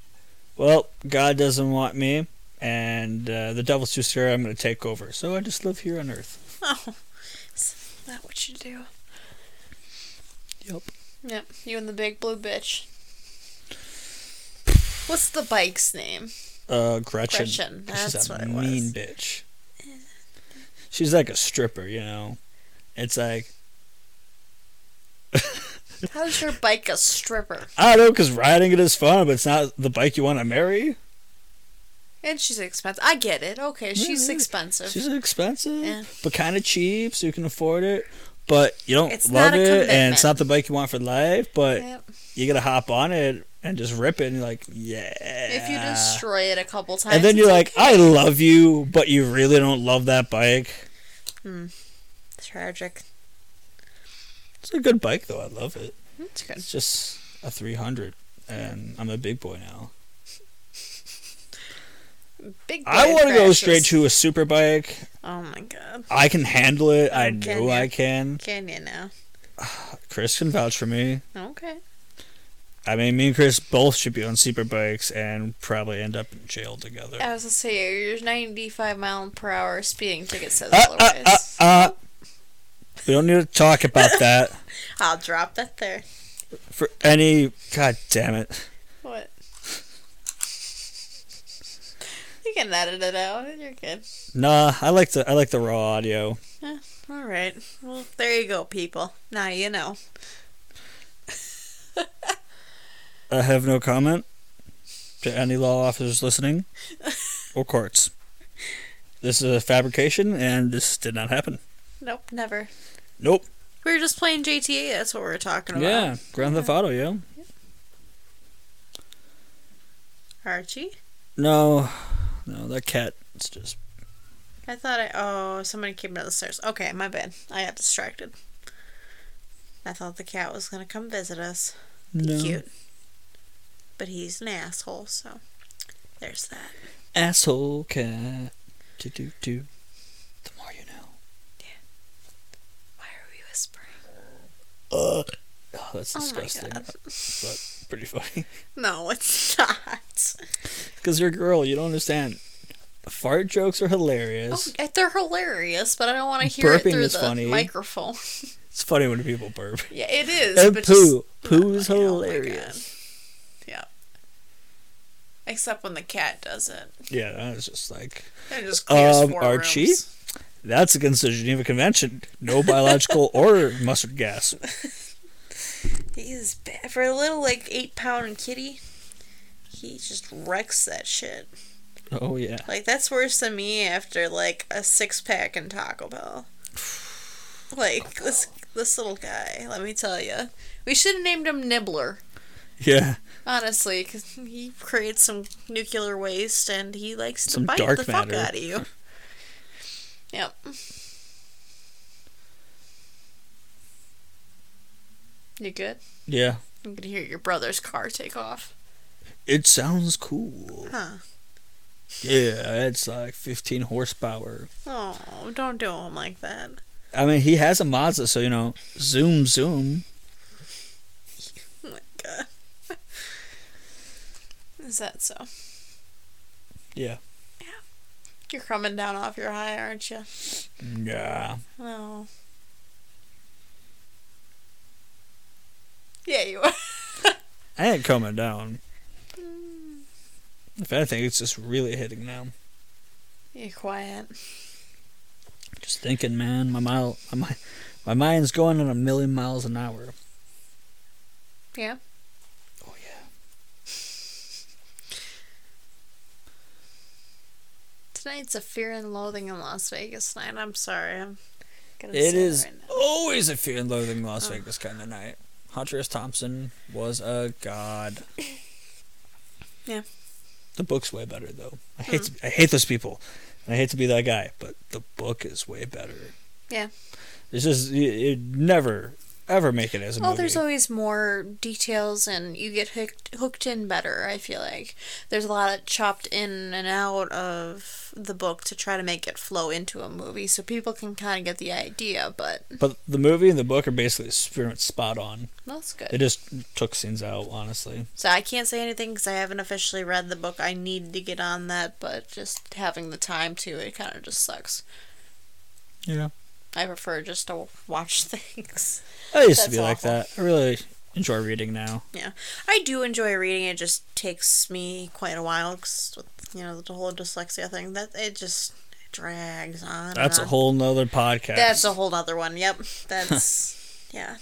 well, God doesn't want me, and uh, the devil's too scared. I'm gonna take over. So I just live here on Earth. [LAUGHS] Oh, is that what you do? Yep. Yep, you and the big blue bitch. What's the bike's name? Uh, Gretchen. Gretchen, She's that's a what it mean was. bitch. She's like a stripper, you know. It's like [LAUGHS] How's your bike a stripper? I don't know, cause riding it is fun, but it's not the bike you want to marry. And she's expensive. I get it. Okay, she's Yeah, expensive. She's expensive, Yeah. but kind of cheap, so you can afford it. But you don't It's love not a it, and it's commitment. not the bike you want for life. But Yep. you gotta hop on it and just rip it, and like, yeah. If you destroy it a couple times, and then you're like, okay. I love you, but you really don't love that bike. Hmm. tragic. It's a good bike though. I love it. That's good. It's just a 300, and I'm a big boy now. Big. I want to go straight to a super bike. Oh my god. I can handle it. Oh, I Oh, can know ya? I can. Can you now? [SIGHS] Chris can vouch for me. Okay. I mean, me and Chris both should be on super bikes and probably end up in jail together. I was gonna say your 95 mile per hour speeding ticket says Uh, uh, otherwise. uh, uh. We don't need to talk about [LAUGHS] that. I'll drop that there. For any. God damn it. What? You can edit it out. You're good. Nah, I like the I like the raw audio. All right. Well, there you go, people. Now you know. [LAUGHS] I have no comment to any law officers listening [LAUGHS] or courts. This is a fabrication, and this did not happen. Nope, never. Nope. We were just playing GTA. That's what we were talking about. Yeah, Grand Theft Auto, yeah. Archie. No, no, that cat is just I thought I. Oh, somebody came down the stairs. Okay, my bad. I got distracted. I thought the cat was gonna come visit us. No. cute. But he's an asshole, so there's that. Asshole cat. Do do do. The more you know. Yeah. Why are we whispering? Uh. Oh, that's Oh disgusting. But pretty funny. [LAUGHS] No, it's not. Because you're a girl, you don't understand. Fart jokes are hilarious. Oh, they're hilarious, but I don't want to hear it through the funny. microphone. [LAUGHS] It's funny when people burp. yeah, it is. And but poo. just- Poo is Oh hilarious. Except when the cat does it. Yeah, that was just like It just clears Um, four Archie? rooms. that's against the Geneva Convention. No biological [LAUGHS] or mustard gas. He is bad for a little like eight pound kitty. He just wrecks that shit. Oh yeah. Like that's worse than me after like a six pack and Taco Bell. [SIGHS] Like this this little guy, let me tell you, we should have named him Nibbler. Yeah. Honestly, because he creates some nuclear waste and he likes to Some bite the fuck out of you. [LAUGHS] Yep. You good? Yeah. I'm gonna hear your brother's car take off. It sounds cool. Huh. Yeah, it's like 15 horsepower. Oh, don't do him like that. I mean, he has a Mazda, so you know, zoom, zoom. [LAUGHS] Oh my god. Is that so? Yeah. Yeah. You're coming down off your high, aren't you? Yeah. Oh. Yeah, you are. I ain't coming down. Hmm. If anything, it's just really hitting now. You're quiet. Just thinking, man, my mile, my my mind's going at a million miles an hour. Yeah. Oh yeah. Tonight's a Fear and Loathing in Las Vegas night. I'm sorry. I'm gonna It say is right now. always a fear and loathing Las Oh. Vegas kind of night. Hunter S. Thompson was a god. [LAUGHS] Yeah. The book's way better though. I hate to, mm. I hate those people. And I hate to be that guy, but the book is way better. Yeah. It's just it, you never ever make it as a Well, movie. there's always more details, and you get hooked hooked in better. I feel like there's a lot of chopped in and out of the book to try to make it flow into a movie, so people can kind of get the idea. But but the movie and the book are basically spot on. that's good. They just took scenes out, honestly. So I can't say anything because I haven't officially read the book. I need to get on that, but just having the time to, it kind of just sucks. Yeah. I prefer just to watch [LAUGHS] things. I used to be like that. I really enjoy reading now. Yeah, I do enjoy reading. It just takes me quite a while 'cause with you know the whole dyslexia thing. That it just drags on. and That's a whole nother podcast. That's a whole other one. Yep. That's [LAUGHS] yeah.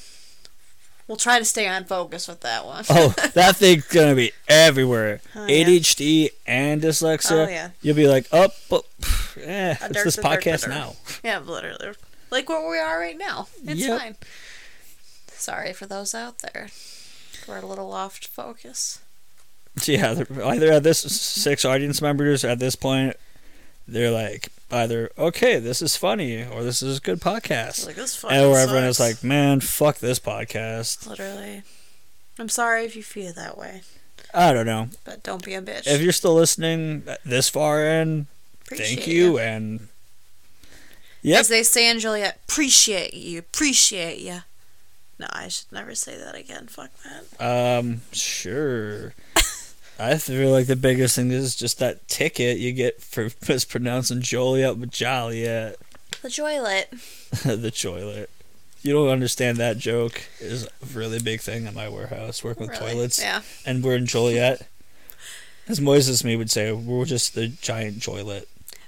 We'll try to stay on focus with that one. Oh, [LAUGHS] that thing's gonna be everywhere. Oh, yeah. ADHD and dyslexia. Oh, yeah. You'll be like, oh, but [SIGHS] eh, A it's this podcast now. Yeah, literally. Like where we are right now. It's Yep. fine. Sorry for those out there. We're a little off focus. [LAUGHS] Yeah, either at this six audience members at this point, they're like either okay, this is funny, or this is a good podcast, Like this and where everyone is like, man, fuck this podcast. literally. I'm sorry if you feel that way, I don't know. but don't be a bitch. If you're still listening this far in, Appreciate thank you, and yep, As they say in Joliet, appreciate you, appreciate you. No, I should never say that again. Fuck that. Um, sure. I feel like the biggest thing is just that ticket you get for [LAUGHS] mispronouncing Joliet with Joliet, The Joylet. [LAUGHS] the toilet. You don't understand that joke is a really big thing at my warehouse, working with Really? toilets, Yeah. and we're in Joliet. As Moises me would say, we're just the giant Joliet.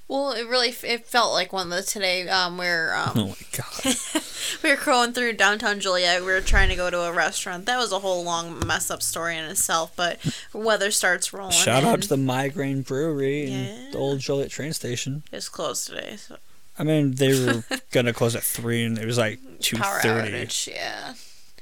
Well, it really it felt like one of the today um where um Oh my god. [LAUGHS] we were going through downtown Joliet. We were trying to go to a restaurant. That was a whole long mess up story in itself. But [LAUGHS] weather starts rolling. Shout out to the MyGrain Brewery Yeah. and the old Joliet train station. It's closed today. So I mean, they were [LAUGHS] gonna close at three, and it was like two thirty. Yeah.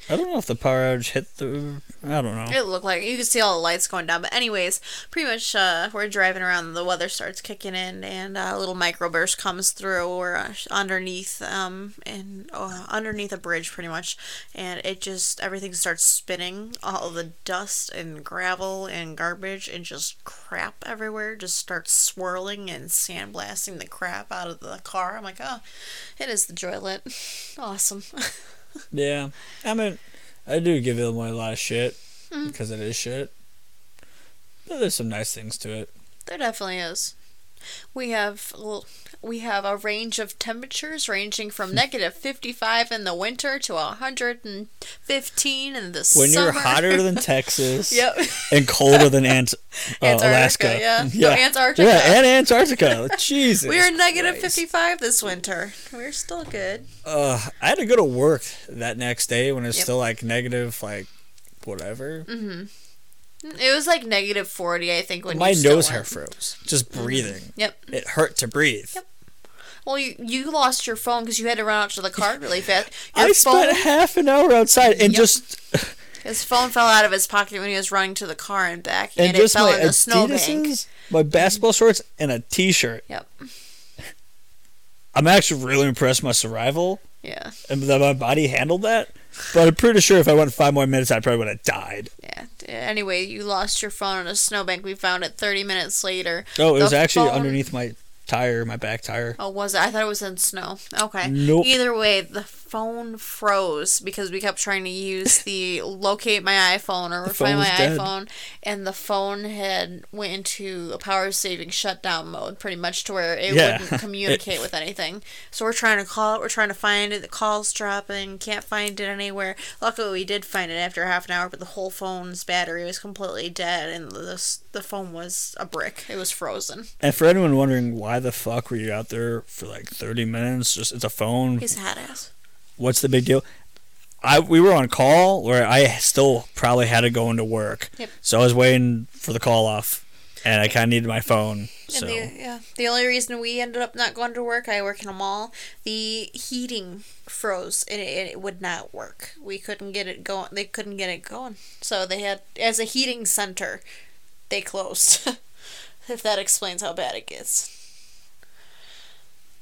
I don't know if the power outage hit the. I don't know. It looked like you could see all the lights going down. But anyways, pretty much uh, we're driving around. The weather starts kicking in, and a little microburst comes through. We're uh, underneath, um, and uh, underneath a bridge, pretty much, and it just everything starts spinning. All the dust and gravel and garbage and just crap everywhere just starts swirling and sandblasting the crap out of the car. I'm like, oh, it is the Joylet. [LAUGHS] Awesome. [LAUGHS] Yeah, I mean, I do give Illinois a lot of shit Mm. because it is shit. But there's some nice things to it. There definitely is. We have we have a range of temperatures ranging from negative 55 in the winter to 115 in the When summer. When you're hotter than [LAUGHS] Texas yep. and colder than Ant- [LAUGHS] uh, Antarctica, Alaska, yeah. No, Antarctica. yeah, and Antarctica. Jesus, [LAUGHS] we are negative 55 this winter. We're still good. Uh, I had to go to work that next day when it's Yep. still like negative, like whatever. It was like negative 40, I think, when My nose hair froze just mm-hmm. breathing. Yep. It hurt to breathe. Yep. Well, you, you lost your phone because you had to run out to the car really [LAUGHS] fast. Your I phone, spent half an hour outside and Yep. just [LAUGHS] his phone fell out of his pocket when he was running to the car and back, and, and it fell my in the snowbank. My basketball mm-hmm. shorts, and a t-shirt. Yep. I'm actually really impressed with my survival Yeah. and that my body handled that. But I'm pretty sure if I went five more minutes, I probably would have died. Yeah. Anyway, you lost your phone in a snowbank. We found it 30 minutes later. Oh, it The was actually phone- underneath my tire, my back tire. Oh, was it? I thought it was in snow. Okay. Nope. Either way, the phone froze because we kept trying to use [LAUGHS] the locate my iPhone or find my dead. iPhone, and the phone had went into a power saving shutdown mode, pretty much to where it Yeah. wouldn't communicate with anything. So we're trying to call it. We're trying to find it. The call's dropping. Can't find it anywhere. Luckily, we did find it after half an hour, but the whole phone's battery was completely dead, and the the phone was a brick. It was frozen. And for anyone wondering why the fuck were you out there for like 30 minutes? Just it's a phone. He's a hat ass. What's the big deal? I we were on call where I still probably had to go into work. Yep. So I was waiting for the call off, and I kind of needed my phone. So And the, yeah, the only reason we ended up not going to work, I work in a mall. The heating froze and it, it would not work. We couldn't get it going. They couldn't get it going. So they had, as a heating center, they closed. [LAUGHS] if that explains how bad it gets.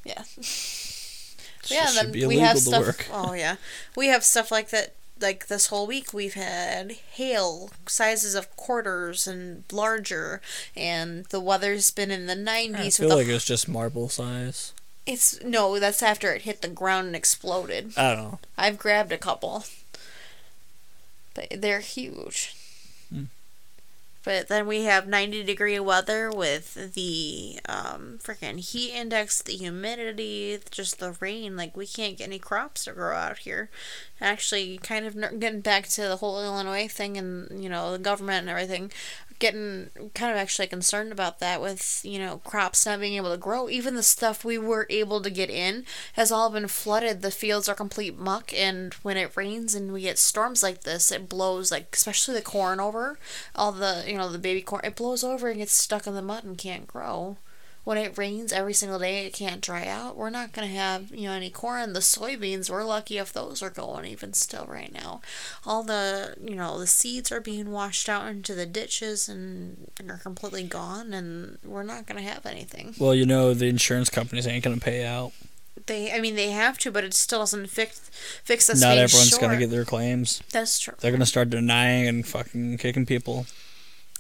Yeah. [LAUGHS] yeah, should then be we have stuff. Oh yeah, we have stuff like that. Like this whole week, we've had hail sizes of quarters and larger, and the weather's been in the nineties. I feel like it's just marble size. it's no, that's after it hit the ground and exploded. I don't know. I've grabbed a couple, but they're huge. Hmm. But then we have 90 degree weather with the um, freaking heat index, the humidity, just the rain. Like, we can't get any crops to grow out here. Actually, kind of getting back to the whole Illinois thing and, you know, the government and everything, getting kind of actually concerned about that with, you know, crops not being able to grow. Even the stuff we were able to get in has all been flooded. The fields are complete muck, and when it rains and we get storms like this, it blows, like, especially the corn over, all the, you know, the baby corn, it blows over and gets stuck in the mud and can't grow. When it rains every single day, it can't dry out. We're not going to have, you know, any corn. The soybeans, we're lucky if those are going even still right now. All the, you know, the seeds are being washed out into the ditches and, and are completely gone, and we're not going to have anything. Well, you know the insurance companies ain't gonna pay out. They, I mean, they have to, but it still doesn't fix fix us. Not everyone's short. gonna get their claims. That's true. They're gonna start denying and fucking kicking people.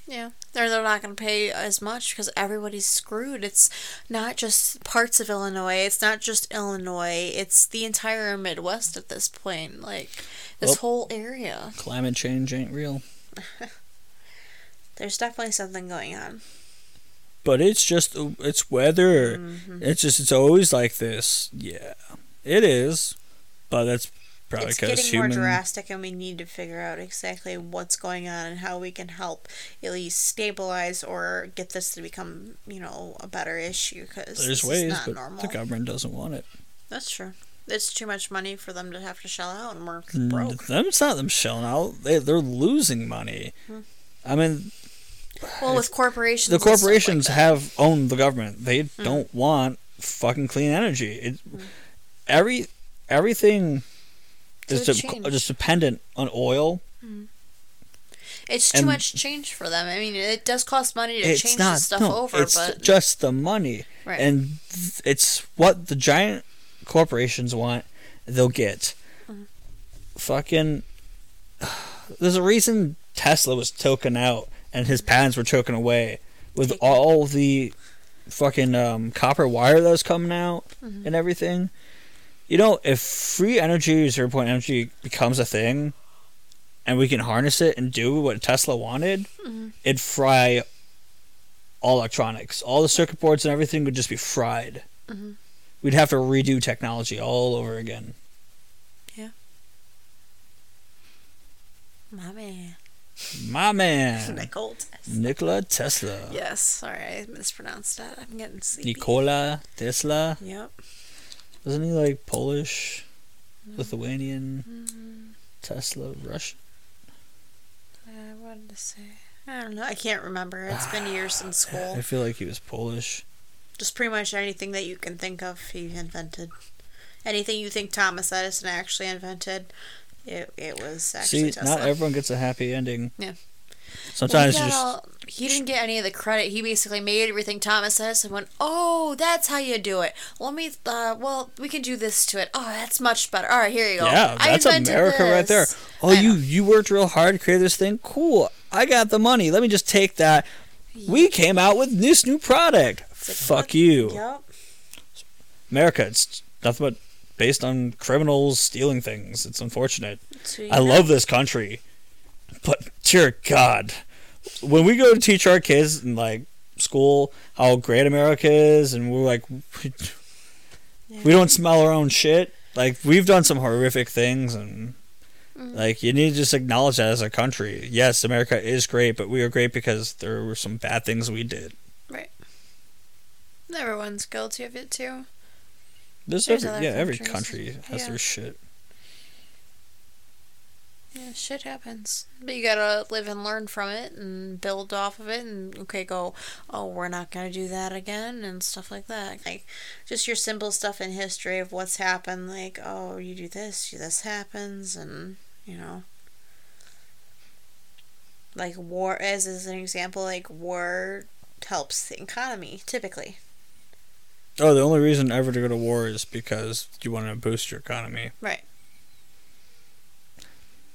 Yeah, they're they're not going to pay as much because everybody's screwed. It's not just parts of Illinois. It's not just Illinois. It's the entire Midwest at this point. Like this Well- whole area. Climate change ain't real. [LAUGHS] There's definitely something going on. But it's just it's weather. Mm-hmm. It's just it's always like this. Yeah, it is. But that's probably it's getting more drastic, and we need to figure out exactly what's going on and how we can help at least stabilize or get this to become, you know, a better issue. Because There's ways, but normal. the government doesn't want it. That's true. It's too much money for them to have to shell out, and we're Mm, broke. Them, it's not them shelling out. They they're losing money. Hmm. I mean, Well, with corporations, the like corporations that. have owned the government. They don't want fucking clean energy. It, every everything just, de- just dependent on oil. It's too And- much change for them. I mean, it does cost money to change not the stuff no, over, it's but just the money, Right. and th- it's what the giant corporations want. They'll get. Mm-hmm. Fucking. There's a reason Tesla was token out and his patents were choking away with all the fucking um, copper wire that was coming out Mm-hmm. and everything. You know, if free energy, zero point energy becomes a thing, and we can harness it and do what Tesla wanted, Mm-hmm. it'd fry all electronics. All the circuit boards and everything would just be fried. Mm-hmm. We'd have to redo technology all over again. Yeah. My man, My man, [LAUGHS] Nicole Tesla. Nikola Tesla, Yes, sorry, I mispronounced that. I'm getting sleepy. Nikola Tesla. Yep. Wasn't he like Polish, Mm-hmm. Lithuanian, Tesla, Russian? I wanted to say. I don't know. I can't remember. It's been years since [SIGHS] school. I feel like he was Polish. Just pretty much anything that you can think of, he invented. Anything you think Thomas Edison actually invented, it it was actually See, Tesla. not everyone gets a happy ending. Yeah. Sometimes Well, he, just all- he didn't get any of the credit. He basically made everything Thomas Edison went, "Oh, that's how you do it. Let me. Uh, well, we can do this to it. Oh, that's much better. All right, here you go. yeah, that's America right there. Oh, I you know. you worked real hard to create this thing. Cool. I got the money. Let me just take that. We came out with this new product. like, Fuck what? you, Yep. America. It's nothing but based on criminals stealing things. It's unfortunate. So you I love this country, but dear God, when we go to teach our kids in like school how great America is, and we're like, we don't smell our own shit. Like we've done some horrific things, and Mm. like you need to just acknowledge that as a country. Yes, America is great, but we are great because there were some bad things we did. Right. Everyone's guilty of it too. There's, There's every yeah, every country has Yeah. their shit. Yeah, shit happens. But you gotta live and learn from it and build off of it and okay go, oh, we're not gonna do that again and stuff like that. Like just your simple stuff in history of what's happened, like, oh, you do this, this happens and you know. Like war as is an example, like war helps the economy, typically. Oh, the only reason ever to go to war is because you want to boost your economy. Right.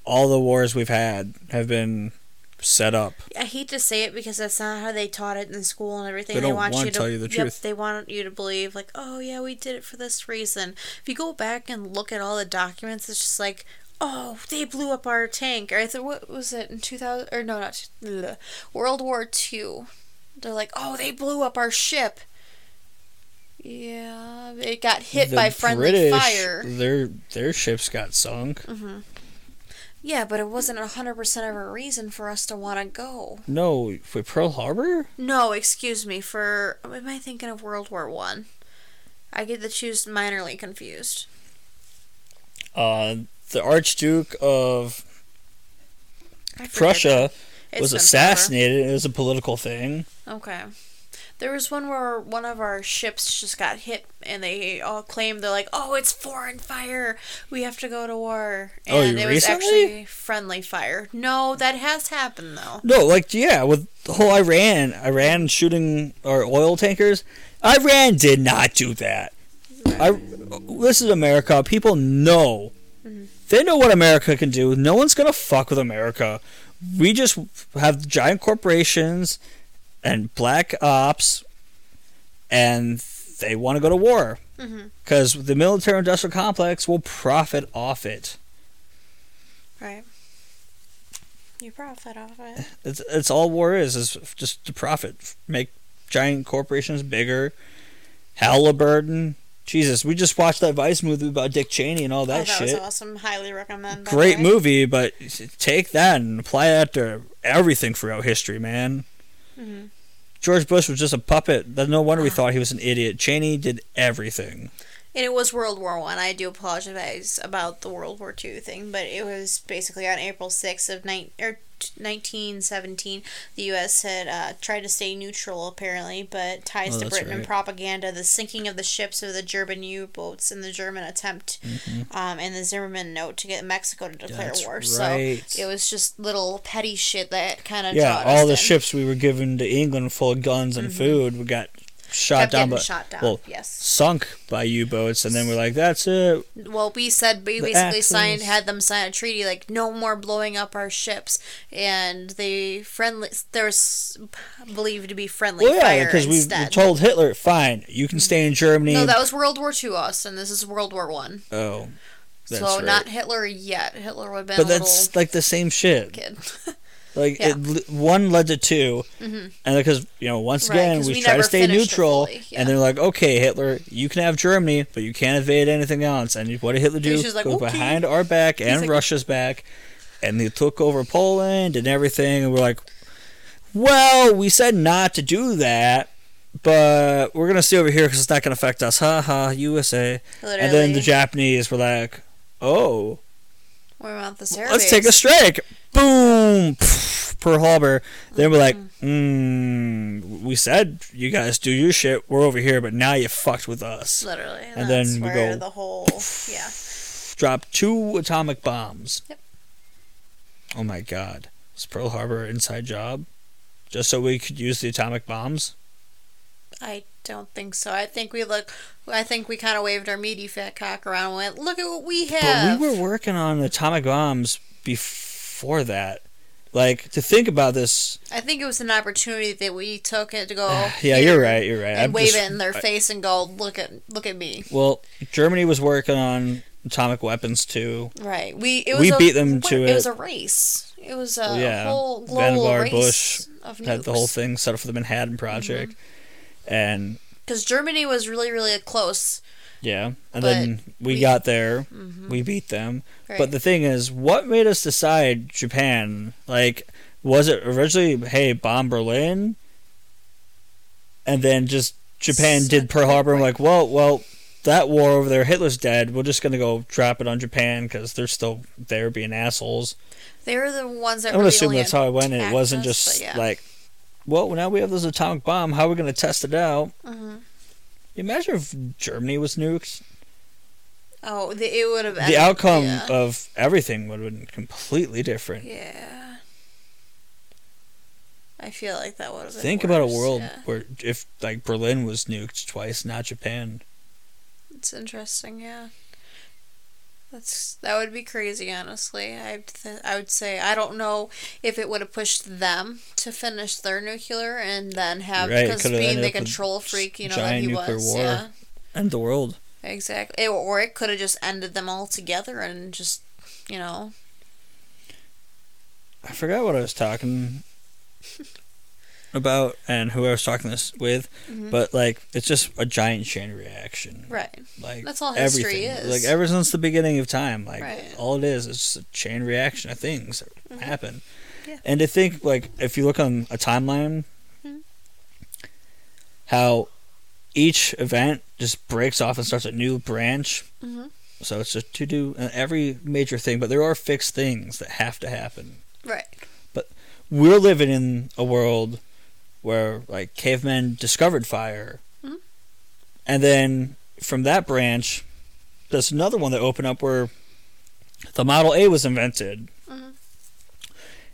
All the wars we've had have been set up. I hate to say it because that's not how they taught it in school and everything. They don't want wanna you to tell you the yep, truth. They want you to believe like, oh yeah, we did it for this reason. If you go back and look at all the documents, it's just like, oh, they blew up our tank. Or I what was it in two thousand? Or no, not ugh, World War Two. They're like, oh, they blew up our ship. Yeah, it got hit The by friendly British, fire. Their their ships got sunk. Mm-hmm. Yeah, but it wasn't hundred percent of a reason for us to want to go. No, for Pearl Harbor. No, excuse me. For am I thinking of World War One? I get the two minorly confused. Uh, the Archduke of Prussia was assassinated. It was a political thing. Okay. There was one where one of our ships just got hit, and they all claimed they're like, "Oh, it's foreign fire. We have to go to war." Oh, and Oh, it was recently? actually friendly fire. No, that has happened though. No, like yeah, with the whole Iran, Iran shooting our oil tankers. Iran did not do that. I, this is America. People know. Mm-hmm. They know what America can do. No one's gonna fuck with America. We just have giant corporations and black ops, and they want to go to war mm-hmm. because the military-industrial complex will profit off it. Right. You profit off it. It's it's all war is is just to profit, make giant corporations bigger. Halliburton, Jesus, we just watched that Vice movie about Dick Cheney and all that, oh, that shit. was awesome. Highly recommend. Great movie, but take that and apply that to everything throughout history, man. Mhm. George Bush was just a puppet. No wonder we thought he was an idiot. Cheney did everything. And it was World War One. I. I do apologize about the World War Two thing, but it was basically on April sixth of nine or 1917, the U.S. had uh, tried to stay neutral, apparently, but ties Oh, to Britain and propaganda, the sinking of the ships of the German U boats, and the German attempt, um, and the Zimmerman note to get Mexico to declare Mm-hmm. That's war. right. So it was just little petty shit that kind of Yeah, all the ships we were given to England full of guns and food we got shot kept down, getting but shot down. well, yes. sunk by U-boats, and then we're like, that's it. Well, we said we basically signed, had them sign a treaty like no more blowing up our ships, and they friendly. There's believed to be friendly Well, yeah, because we we told Hitler, fine, you can stay in Germany. no, that was World War Two, Austin. This is World War One. oh, that's So right. not Hitler yet. Hitler would have been But a that's like the same shit. kid. [LAUGHS] Like Yeah. it, one led to 2 Mhm. and because you know once Right, again we, we try to stay neutral, yeah. and they're like, okay, Hitler, you can have Germany, but you can't invade anything else. And what did Hitler do? Like, Go "Okay." behind our back and like- Russia's back, and they took over Poland and everything. And we're like, well, we said not to do that. But we're gonna stay over here because it's not gonna affect us. Ha ha, USA. Literally. And then the Japanese were like, "Oh, What about the Serbs? let's take a strike. Boom, Pff, Pearl Harbor. Then we're like, mm, we said you guys do your shit. We're over here, but now you fucked with us. Literally. And then we go- the whole yeah. Drop two atomic bombs. Yep. Oh my God, was Pearl Harbor an inside job? Just so we could use the atomic bombs? I don't think so. I think we look. I think we kind of waved our meaty fat cock around and went, "Look at what we have." But we were working on atomic bombs before that. Like to think about this. I think it was an opportunity that we took it to go. [SIGHS] yeah, you're right. You're right. And I'm wave just- it in their face and go, "Look at, look at me." Well, Germany was working on atomic weapons too. Right. We it was We a, beat them to It it. was a race. It was a Yeah. whole global Vannevar race Bush of Had the whole thing set up for the Manhattan Project, Mm-hmm. And Because Germany was really, really close. yeah, and But then we, we- got there, Mhm. we beat them. Right. But the thing is, what made us decide Japan? Like, was it originally, hey, bomb Berlin, and then just Japan Set did Pearl Harbor? and point. like, well, well, that war over there, Hitler's dead. We're just gonna go drop it on Japan because they're still there being assholes. they were the ones that I'm gonna really assume that's how it went. It wasn't us, just yeah. like, well, now we have this atomic bomb. How are we gonna test it out? Mhm. Imagine if Germany was nuked. Oh, the, it would have. the outcome Yeah. of everything would have been completely different. yeah. I feel like that would have. been Think about a world yeah. where if like Berlin was nuked twice, not Japan. It's interesting, yeah. That's that would be crazy, honestly. I th- I would say I don't know if it would have pushed them to finish their nuclear and then have Right, because being the control freak, you know that he nuclear was. war. Yeah, And the world. exactly. It, or it could have just ended them all together and just, you know, I forgot what I was talking about and who I was talking this with, Mhm. but like it's just a giant chain reaction. right. Like That's all history everything. is. Like ever since the beginning of time, like Right. all it is is just a chain reaction of things that Mhm. happen. Yeah. And to think like if you look on a timeline, Mhm. how each event just breaks off and starts a new branch. hmm So it's just to do uh, every major thing, but there are fixed things that have to happen. Right. But we're living in a world where like cavemen discovered fire, Mhm. and then from that branch, there's another one that opened up where the Model A was invented. Mhm.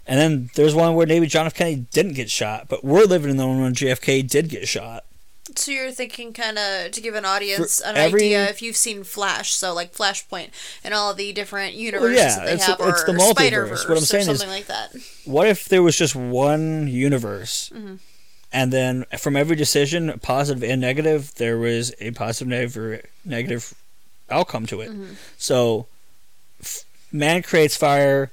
And then there's one where maybe John F. Kennedy didn't get shot, but we're living in the one when JFK did get shot. So you're thinking kind of to give an audience an every- idea if you've seen Flash, so like Flashpoint and all the different Well, universes yeah, that they it's- have, it's or the multiverse. What I'm or saying is- something like that. What if there was just one universe, Mhm. And then from every decision, positive and negative, there was a positive negative negative or negative outcome to it. Mhm. So, f- man creates fire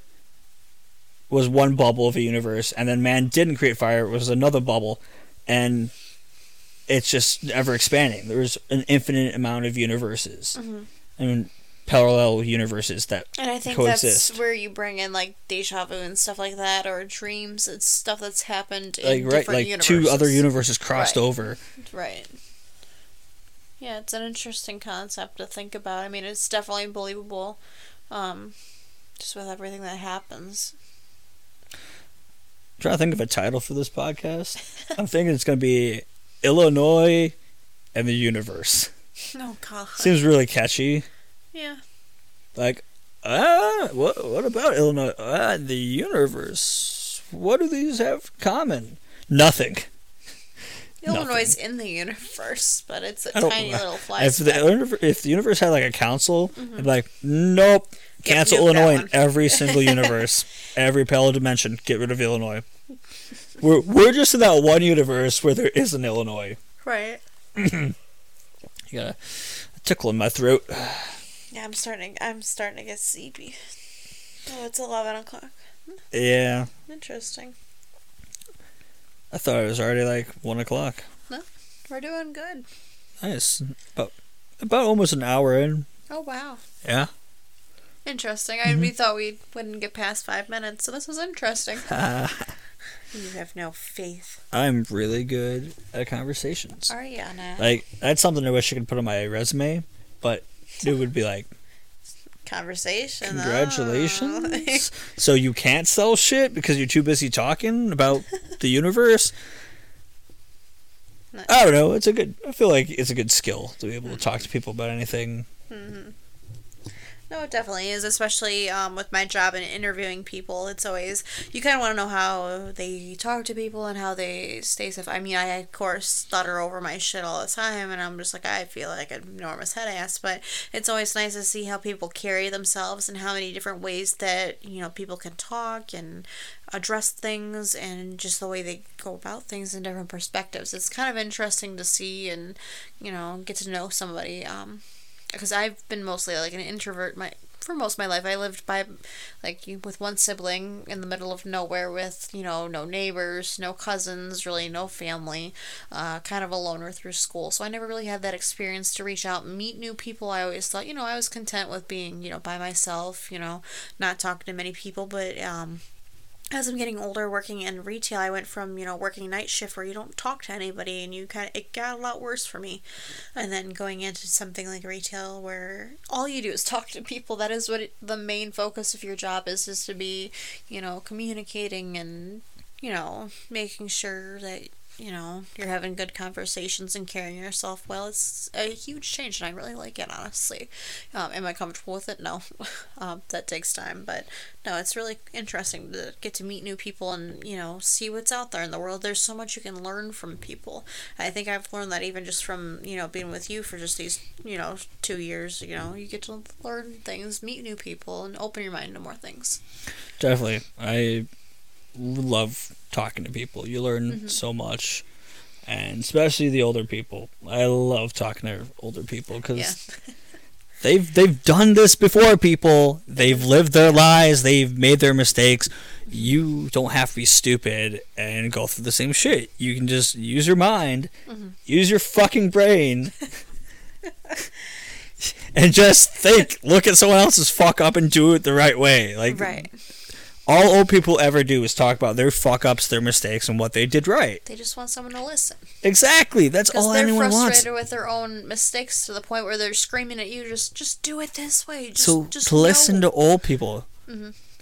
was one bubble of a universe, and then man didn't create fire was another bubble, and it's just ever expanding. There's an infinite amount of universes. Mhm. I mean, parallel universes that And I think coexist. that's where you bring in like deja vu and stuff like that, or dreams. It's stuff that's happened in like right different like universes. two other universes crossed Right. over. Right. Yeah, it's an interesting concept to think about. I mean, it's definitely believable, um, just with everything that happens. trying to think of a title for this podcast. I'm thinking it's going to be Illinois and the Universe. [LAUGHS] Oh God. Seems really catchy. Yeah. Like, ah, what what about Illinois? Ah, the universe. What do these have in common? Nothing. [LAUGHS] Illinois is in the universe, but it's a tiny little fly If the universe, if the universe had like a council, I'd be like, nope, cancel Illinois in every single [LAUGHS] universe, every parallel dimension. Get rid of Illinois. We're we're just in that one universe where there is an Illinois. Right. [CLEARS THROAT] You got a tickle in my throat. Yeah, I'm starting. I'm starting to get sleepy. Oh, it's eleven o'clock. Yeah, Interesting. I thought it was already like one o'clock. No, we're doing good. Nice. About about almost an hour in. Oh wow. Yeah. Interesting. I mm-hmm. we thought we wouldn't get past five minutes, so this was interesting. [LAUGHS] you have no faith. I'm really good at conversations. are Ariana. Like that's something I wish I could put on my resume, but [LAUGHS] it would be like Conversation. oh. congratulations. [LAUGHS] so you can't sell shit because you're too busy talking about the universe. [LAUGHS] I don't know. It's a good. I feel like it's a good skill to be able to talk to people about anything. hmm No, it definitely is, especially um, with my job and interviewing people. It's always you kind of want to know how they talk to people and how they stay safe. I mean, I of course stutter over my shit all the time, and I'm just like I feel like an enormous head ass. But it's always nice to see how people carry themselves and how many different ways that you know people can talk and address things and just the way they go about things in different perspectives. It's kind of interesting to see and you know get to know somebody. Um, because I've been mostly like an introvert my for most of my life. I lived by like with one sibling in the middle of nowhere with you know no neighbors, no cousins, really no family, uh, kind of a loner through school. So I never really had that experience to reach out meet new people. I always thought you know I was content with being you know by myself, you know, not talking to many people, but um as I'm getting older, working in retail, I went from you know working night shift where you don't talk to anybody, and you kind of it got a lot worse for me, and then going into something like retail where all you do is [LAUGHS] talk to people. That is what it, the main focus of your job is: is to be you know communicating and you know making sure that you know you're having good conversations and carrying yourself well. It's a huge change, and I really like it honestly. Um, am I comfortable with it? No, [LAUGHS] um, that takes time, but no, it's really interesting to get to meet new people and you know see what's out there in the world. There's so much you can learn from people. I think I've learned that even just from you know being with you for just these you know two years. You know, you get to learn things, meet new people, and open your mind to more things. Definitely, I love talking to people. You learn Mm-hmm. so much, and especially the older people. I love talking to older people because Yeah. [LAUGHS] they've they've done this before. People, they've lived their lives. They've made their mistakes. You don't have to be stupid and go through the same shit. You can just use your mind, Mm-hmm. use your fucking brain. [LAUGHS] And just think, look at someone else's fuck up and do it the right way. Like right. All old people ever do is talk about their fuck ups, their mistakes, and what they did right. They just want someone to listen Exactly. That's all because all they're anyone frustrated with their own mistakes to the point where they're screaming at you. Just, just do it this way. Just, So just to listen know." to old people,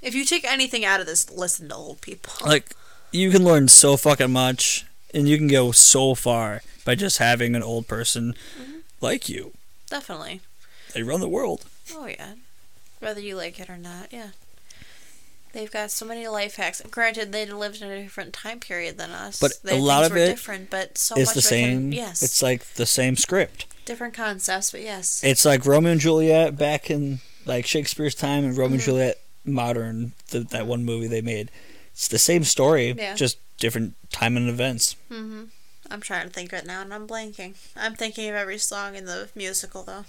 If you take anything out of this, listen to old people. like you can learn so fucking much, and you can go so far by just having an old person Mm-hmm. like you. Definitely. They run the world. Oh yeah. Whether you like it or not, yeah. They've got so many life hacks. Granted, they lived in a different time period than us. But Their a lot of it different, but so it's much the it can- same. yes, It's like the same script. different concepts, but yes. It's like Romeo and Juliet back in like Shakespeare's time and Mm-hmm. Romeo and Juliet modern, the, that one movie they made. It's the same story, Yeah. just different time and events. hmm I'm trying to think right now, and I'm blanking. I'm thinking of every song in the musical, though.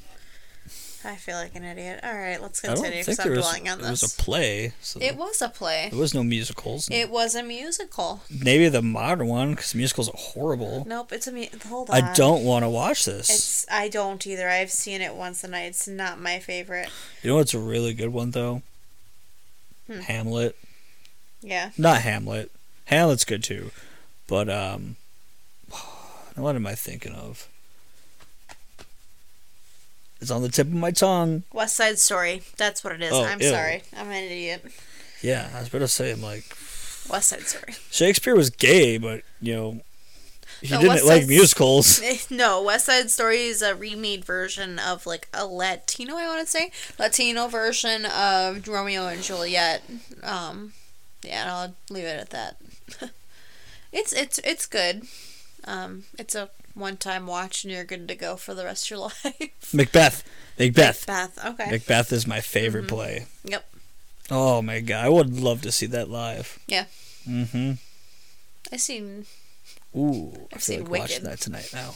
I feel like an idiot. All right, let's continue because I'm was, dwelling on this. it was a play. So It was a play. there was no musicals. It was a musical. Maybe the modern one, because musicals are horrible. Nope, it's a mu- hold on. I don't want to watch this. It's I don't either. I've seen it once and I, it's not my favorite. You know what's a really good one though? Hmm. Hamlet. Yeah. Not Hamlet. Hamlet's good too, but um, [SIGHS] what am I thinking of? It's on the tip of my tongue. West Side Story. That's what it is. Oh, I'm ew. sorry. I'm an idiot. Yeah, I was about to say, I'm like, West Side Story. Shakespeare was gay, but, you know, he No, didn't West like Side- musicals. [LAUGHS] No, West Side Story is a remade version of like a Latino, I want to say, Latino version of Romeo and Juliet. Um, yeah, and I'll leave it at that. [LAUGHS] it's it's it's good. Um, it's a one-time watch, and you're good to go for the rest of your [LAUGHS] life. Macbeth. Macbeth. Macbeth. Okay. Macbeth is my favorite Mm-hmm. play. Yep. Oh my god, I would love to see that live. Yeah. Mm-hmm. I seen. Ooh, I I've feel seen like watching Wicked. that tonight now.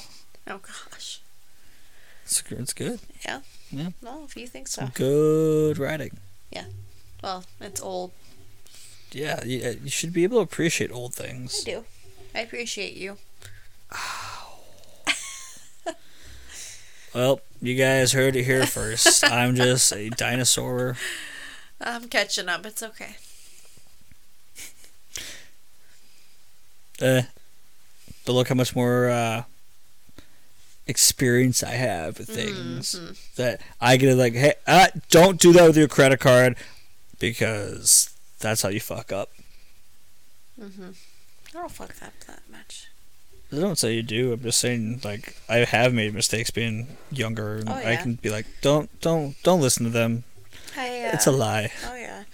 Oh gosh. It's, it's good. Yeah. Yeah. Well, if you think so. Good writing. Yeah. Well, it's old. Yeah, you, you should be able to appreciate old things. I do. I appreciate you. [SIGHS] [SIGHS] Well, you guys heard it here first. [LAUGHS] I'm just a dinosaur. I'm catching up. It's okay. Eh. But look how much more uh, experience I have with things. Mhm. That I get like, hey, uh, don't do that with your credit card because that's how you fuck up. Mm-hmm. I don't fuck that that much. I don't say you do. I'm just saying, like, I have made mistakes being younger, and Oh, I can be like, don't, don't, don't listen to them. I, uh, It's a lie. Oh yeah.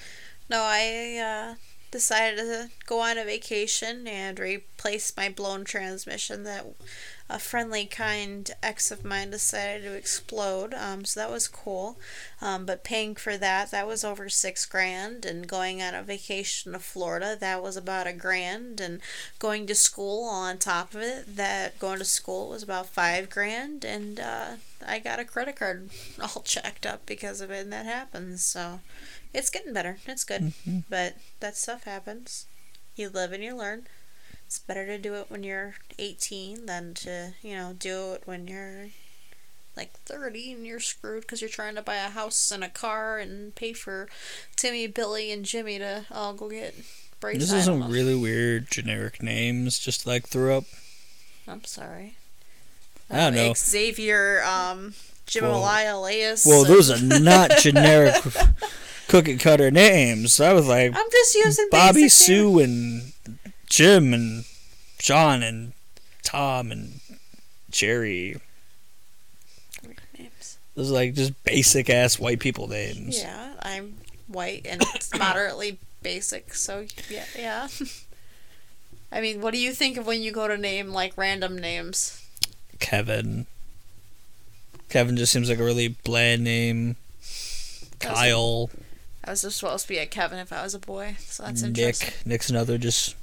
No, I uh, decided to go on a vacation and replace my blown transmission that a friendly, kind ex of mine decided to explode. Um, so that was cool. Um, but paying for that, that was over six grand. And going on a vacation to Florida, that was about a grand. And going to school on top of it, that going to school was about five grand. And uh, I got a credit card [LAUGHS] all checked up because of it, and that happens. So it's getting better. It's good. Mhm. But that stuff happens. You live and you learn. It's better to do it when you're 18 than to, you know, do it when you're like 30 and you're screwed because you're trying to buy a house and a car and pay for Timmy, Billy, and Jimmy to all go get braces. This is some really weird generic names just like threw up. I'm sorry. I don't know. Xavier, um, Jim Whoa. Elias. Well, those are not [LAUGHS] generic cookie cutter names. I was like I'm just using Bobby, basic names. Sue, and Jim, and John, and Tom, and Jerry. names. Those are like just basic ass white people names. Yeah, I'm white and it's [COUGHS] moderately basic, so yeah, yeah. [LAUGHS] I mean, what do you think of when you go to name like random names? Kevin. Kevin just seems like a really bland name. Kyle, I was just supposed to be a Kevin if I was a boy, so that's interesting. Nick. interesting. Nick's another just.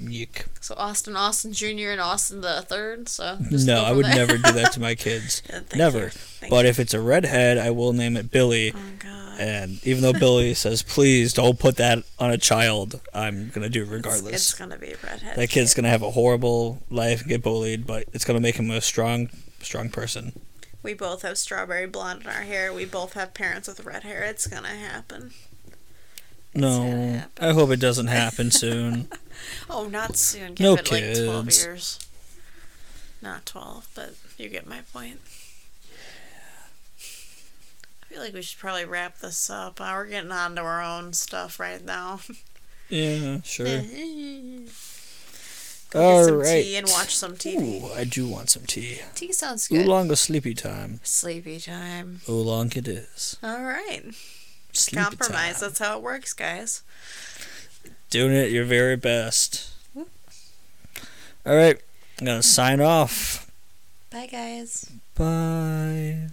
Nick. So Austin, Austin Jr., and Austin the Third. So No, I would there. never do that to [LAUGHS] my kids. Never. But you. if it's a redhead, I will name it Billy. oh god, And even though Billy [LAUGHS] says, please don't put that on a child, I'm going to do it regardless. it's, gonna be a redhead. that kid's kid. going to have a horrible life and get bullied, but it's going to make him a strong, strong person. We both have strawberry blonde in our hair. We both have parents with red hair. It's gonna happen. gonna No, happen. I hope it doesn't happen soon. [LAUGHS] Oh, not soon. Give No it like twelve kids. years. Not twelve, but you get my point. I feel like we should probably wrap this up. Uh, we're getting on to our own stuff right now. [LAUGHS] yeah, sure. [LAUGHS] Go All get some right. tea and watch some TV. Ooh, I do want some tea. Tea sounds good. Oolong or sleepy time? Sleepy time. Oolong it is. All right. Sleepy Compromise. time. That's how it works, guys. Doing it your very best. All right, I'm going to sign off. Bye, guys. Bye.